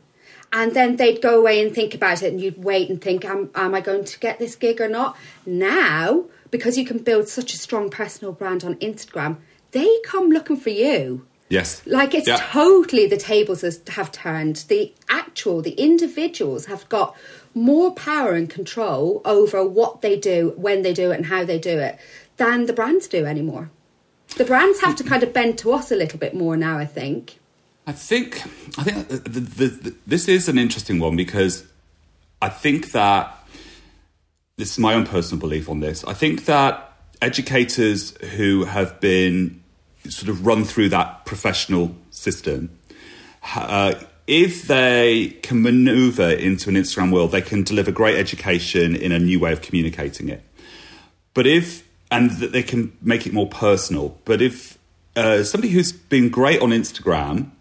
And then they'd go away and think about it, and you'd wait and think, am, am I going to get this gig or not? Now, because you can build such a strong personal brand on Instagram, they come looking for you. Yes. Like it's Yeah. totally the tables has, have turned. The actual, the individuals have got more power and control over what they do, when they do it, and how they do it than the brands do anymore. The brands have to kind of bend to us a little bit more now, I think. I think I think the, the, the, the, this is an interesting one because I think that this is my own personal belief on this. I think that educators who have been sort of run through that professional system, uh, if they can maneuver into an Instagram world, they can deliver great education in a new way of communicating it. But if and that they can make it more personal. But if uh, somebody who's been great on Instagram,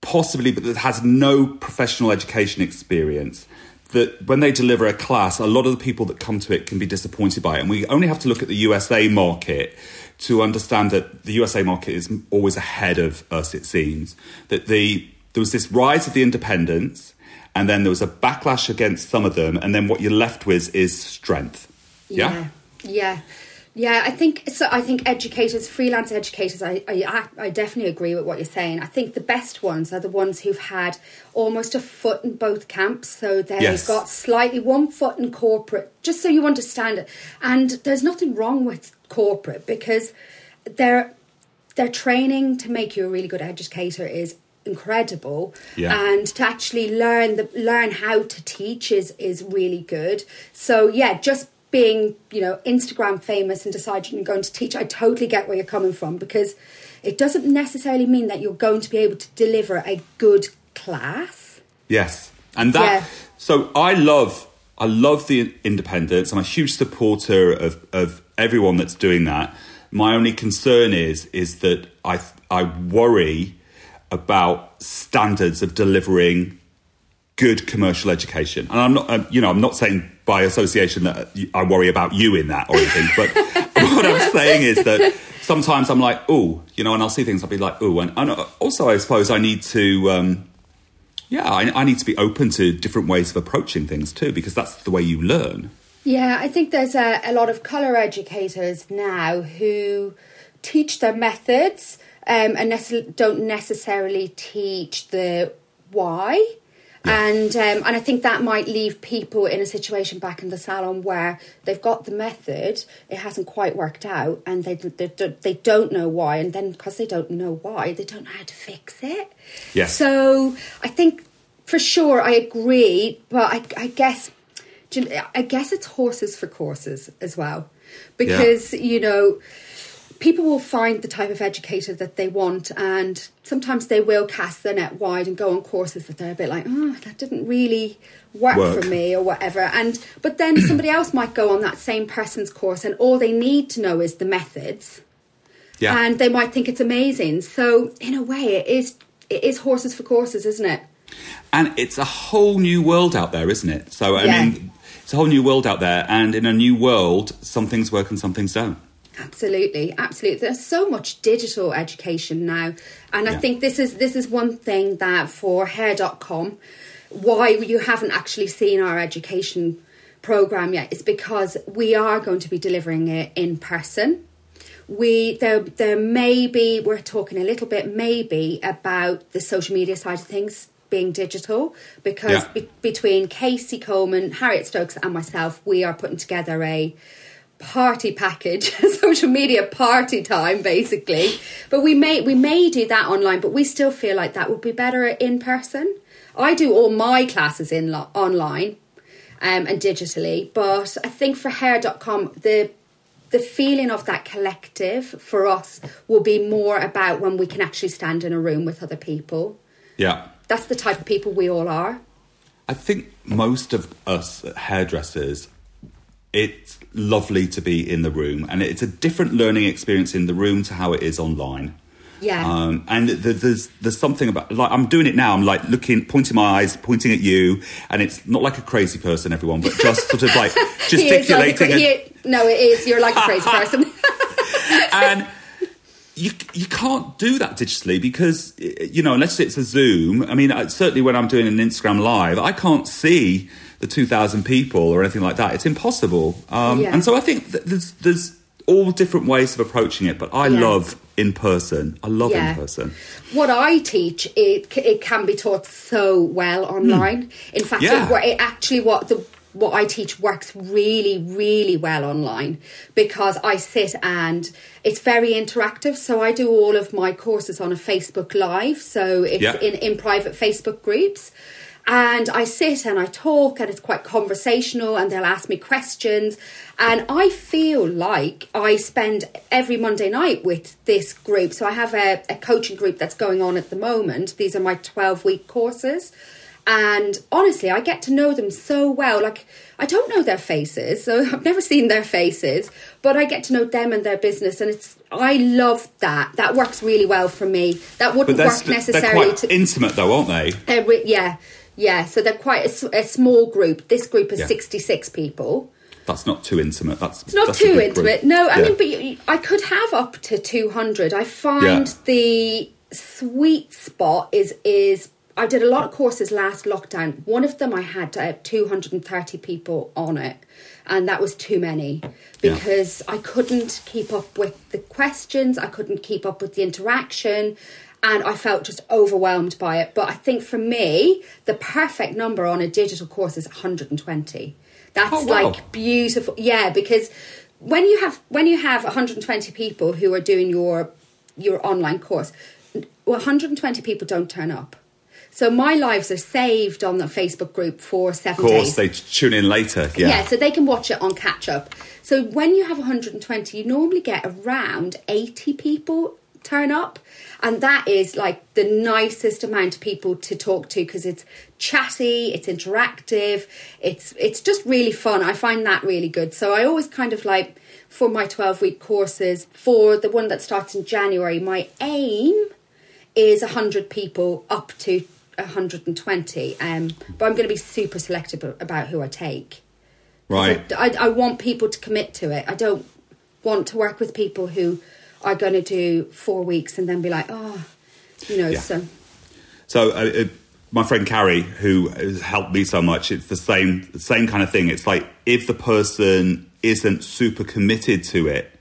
possibly but that has no professional education experience, that when they deliver a class, a lot of the people that come to it can be disappointed by it. And we only have to look at the USA market to understand that the USA market is always ahead of us, it seems. That the there was this rise of the independents, and then there was a backlash against some of them, and then what you're left with is strength. Yeah. Yeah. Yeah, I think so. I think educators, freelance educators, I, I I definitely agree with what you're saying. I think the best ones are the ones who've had almost a foot in both camps. So they've Yes. got slightly one foot in corporate, just so you understand it. And there's nothing wrong with corporate because they're their training to make you a really good educator is incredible Yeah. and to actually learn the learn how to teach is is really good so yeah just being you know instagram famous and deciding you're going to teach i totally get where you're coming from because it doesn't necessarily mean that you're going to be able to deliver a good class Yes, and that. Yeah. So I love, I love the independence. I'm a huge supporter of of everyone that's doing that. My only concern is is that I I worry about standards of delivering good commercial education. And I'm not, um, you know, I'm not saying by association that I worry about you in that or anything, but *laughs* what I'm saying is that sometimes I'm like, oh, you know, and I'll see things, I'll be like, oh, and, and also I suppose I need to. Um, yeah, I, I need to be open to different ways of approaching things too, because that's the way you learn. Yeah, I think there's a, a lot of colour educators now who teach their methods um, and nece- don't necessarily teach the why. And um, and I think that might leave people in a situation back in the salon where they've got the method, it hasn't quite worked out, and they they, they don't know why, and then because they don't know why, they don't know how to fix it. Yes. So I think for sure I agree, but I, I guess do you know, I guess it's horses for courses as well, because you know people will find the type of educator that they want, and sometimes they will cast their net wide and go on courses that they're a bit like, oh, that didn't really work, Work. for me or whatever. And but then *clears throat* somebody else might go on that same person's course, and all they need to know is the methods Yeah. and they might think it's amazing. So in a way, it is it is horses for courses, isn't it? and it's a whole new world out there, isn't it? So, I Yeah. mean, it's a whole new world out there, and in a new world, some things work and some things don't. Absolutely, absolutely. There's so much digital education now, and I think this is this is one thing that for hair.com, why you haven't actually seen our education program yet is because we are going to be delivering it in person. We there there may be we're talking a little bit maybe about the social media side of things being digital because Yeah. be- between Casey Coleman, Harriet Stokes, and myself, we are putting together a party package *laughs* social media party time basically. But we may we may do that online but we still feel like that would be better in person. I do all my classes in lo- online um, and digitally but i think for hair.com the the feeling of that collective for us will be more about when we can actually stand in a room with other people. Yeah. that's the type of people we all are. I think most of us hairdressers, it's lovely to be in the room, and it's a different learning experience in the room to how it is online. yeah Um, and th- there's there's something about like I'm doing it now. I'm like looking, pointing my eyes, pointing at you, and it's not like a crazy person, everyone, but just sort of like *laughs* is like a gesticulating. and- no it is you're like a crazy person *laughs* *laughs* and you you can't do that digitally because you know unless it's a Zoom. I mean, certainly when I'm doing an Instagram live, I can't see the two thousand people or anything like that. It's impossible. Um, Yeah. And so I think th- there's there's all different ways of approaching it, but I Yeah. love in person. I love Yeah. in person. What I teach, it it can be taught so well online. In fact, Hmm. It, it actually what the what I teach works really, really well online because I sit and it's very interactive. So I do all of my courses on a Facebook Live. So it's Yeah. in, in private Facebook groups. And I sit and I talk, and it's quite conversational, and they'll ask me questions. And I feel like I spend every Monday night with this group. So I have a, a coaching group that's going on at the moment. These are my 12 week courses. And honestly, I get to know them so well. Like, I don't know their faces, so *laughs* I've never seen their faces, but I get to know them and their business. And it's, I love that. That works really well for me. That wouldn't work st- they're necessarily quite to. intimate, though, aren't they? Uh, yeah, yeah. So they're quite a small group. This group is Yeah. 66 people. That's not too intimate. That's It's not that's too big group. intimate. No, I Yeah. mean, but you, I could have up to 200. I find Yeah. the sweet spot is is I did a lot of courses last lockdown. One of them I had uh, 230 people on it, and that was too many Yeah. because I couldn't keep up with the questions. I couldn't keep up with the interaction. And I felt just overwhelmed by it. But I think for me, the perfect number on a digital course is 120. That's Oh, wow. like beautiful yeah because when you have when you have 120 people who are doing your your online course 120 people don't turn up so my lives are saved on the facebook group for seven Of course, days they tune in later. Yeah. yeah. so they can watch it on catch up. So when you have 120, you normally get around 80 people turn up. And that is like the nicest amount of people to talk to because it's chatty, it's interactive, it's it's just really fun. I find that really good. So I always kind of like for my 12 week courses, for the one that starts in January, my aim is 100 people up to 120 um but i'm going to be super selective about who i take right. I, I want people to commit to it. I don't want to work with people who are going to do four weeks and then be like, oh, you know, Yeah. so So, uh, uh, my friend Carrie, who has helped me so much, it's the same the same kind of thing. It's like if the person isn't super committed to it,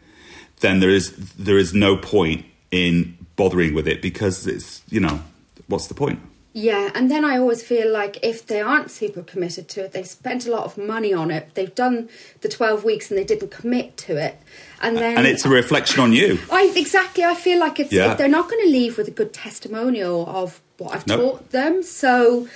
then there is there is no point in bothering with it because it's you know what's the point? Yeah. And then I always feel like if they aren't super committed to it, they've spent a lot of money on it, they've done the 12 weeks and they didn't commit to it. And then. And it's a reflection on you. I exactly. I feel like it's Yeah. they're not going to leave with a good testimonial of what I've Nope. taught them. So,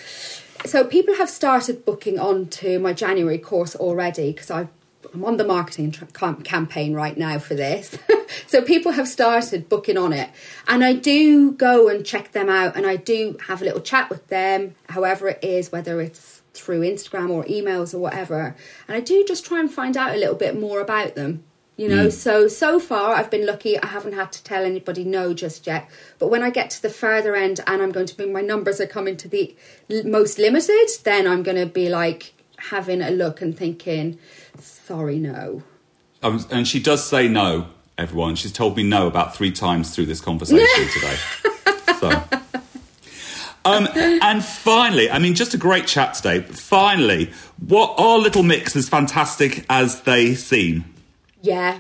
so people have started booking onto my January course already because I. I'm on the marketing tra- cam- campaign right now for this. *laughs* so people have started booking on it. And I do go and check them out and I do have a little chat with them, however it is, whether it's through Instagram or emails or whatever. And I do just try and find out a little bit more about them you know mm. so so far i've been lucky i haven't had to tell anybody no just yet but when i get to the further end and i'm going to be my numbers are coming to the l- most limited then i'm going to be like having a look and thinking sorry no Um, and she does say no, everyone. She's told me no about three times through this conversation *laughs* today. So. Um, and finally, I mean, just a great chat today. But finally, what are Little Mix as fantastic as they seem? yeah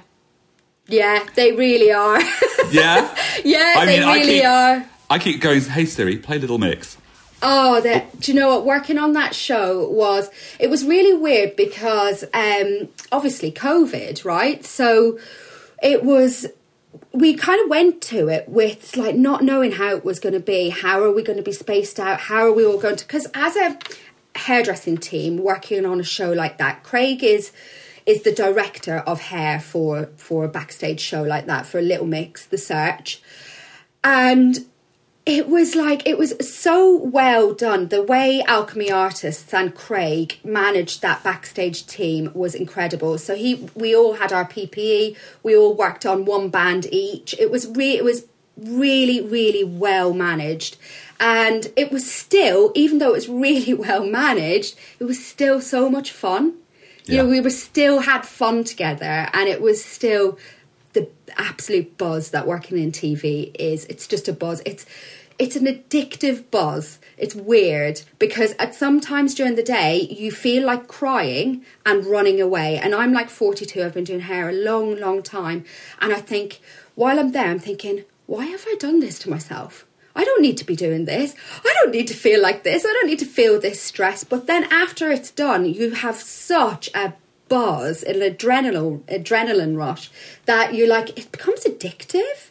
yeah they really are *laughs* Yeah? yeah I they mean, I really keep- are I keep going, hey Siri, play Little Mix. Oh, that do you know what? Working on that show was it was really weird because um, obviously COVID, right? So it was we kind of went to it with like not knowing how it was going to be. How are we going to be spaced out? How are we all going to? Because as a hairdressing team working on a show like that, Craig is is the director of hair for for a backstage show like that for a Little Mix, The Search, and it was like it was so well done. The way alchemy artists and craig managed that backstage team was incredible. So he we all had our ppe we all worked on one band each. It was re- it was really really well managed. And it was still even though it was really *laughs* well managed it was still so much fun. You know we were still had fun together and it was still the absolute buzz that working in TV is. It's just a buzz. It's it's an addictive buzz. It's weird because at some times during the day you feel like crying and running away. And I'm like 42. I've been doing hair a long, long time, and I think while I'm there, I'm thinking, why have I done this to myself? I don't need to be doing this. I don't need to feel like this. I don't need to feel this stress. But then after it's done, you have such a buzz, an adrenaline adrenaline rush that you're like it becomes addictive.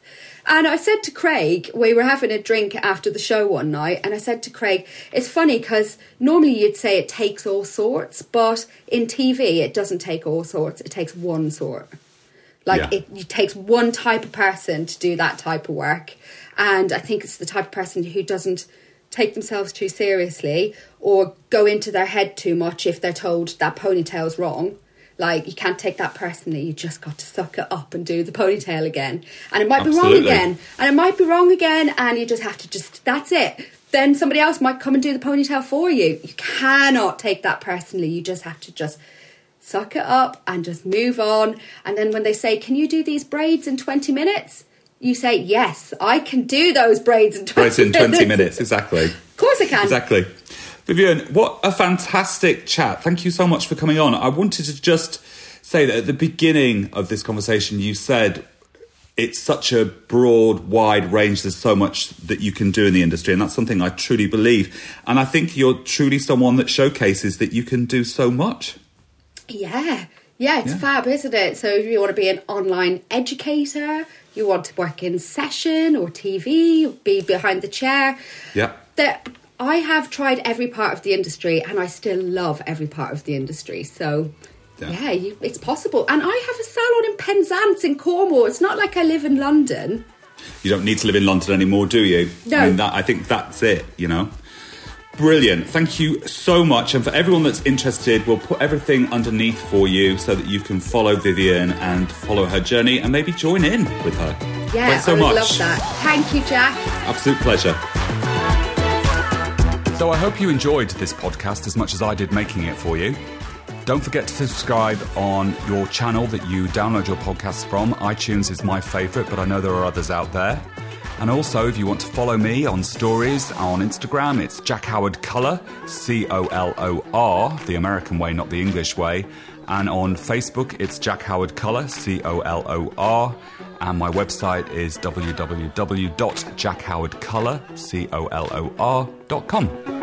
And I said to Craig, we were having a drink after the show one night, and I said to Craig, it's funny because normally you'd say it takes all sorts, but in TV it doesn't take all sorts, it takes one sort. Like Yeah. it, it takes one type of person to do that type of work. And I think it's the type of person who doesn't take themselves too seriously or go into their head too much if they're told that ponytail's wrong. Like you can't take that personally. You just got to suck it up and do the ponytail again. And it might be wrong again. And it might be wrong again. And you just have to just, that's it. Then somebody else might come and do the ponytail for you. You cannot take that personally. You just have to just suck it up and just move on. And then when they say, Can you do these braids in 20 minutes? You say, Yes, I can do those braids in 20 Right in 20 minutes, exactly. Of course I can. Exactly. Vivian, what a fantastic chat. Thank you so much for coming on. I wanted to just say that at the beginning of this conversation, you said it's such a broad, wide range. There's so much that you can do in the industry, and that's something I truly believe. And I think you're truly someone that showcases that you can do so much. Yeah. Yeah, it's Yeah. fab, isn't it? So if you want to be an online educator, you want to work in session or TV, be behind the chair. Yeah. There, I have tried every part of the industry and I still love every part of the industry. So Yeah. yeah, you, it's possible. And I have a salon in Penzance in Cornwall. It's not like I live in London. You don't need to live in London anymore, do you? No. I, mean, that, I think that's it, you know? Brilliant. Thank you so much. And for everyone that's interested, we'll put everything underneath for you so that you can follow Vivian and follow her journey and maybe join in with her. Yeah, Thanks so I would much. love that. Thank you, Jack. Absolute pleasure. So I hope you enjoyed this podcast as much as I did making it for you. Don't forget to subscribe on your channel that you download your podcasts from. iTunes is my favourite, but I know there are others out there. And also, if you want to follow me on stories on Instagram, it's Jack Howard Color, C O L O R, the American way, not the English way. And on Facebook, it's Jack Howard Color, C O L O R. And my website is www.jackhowardcolor,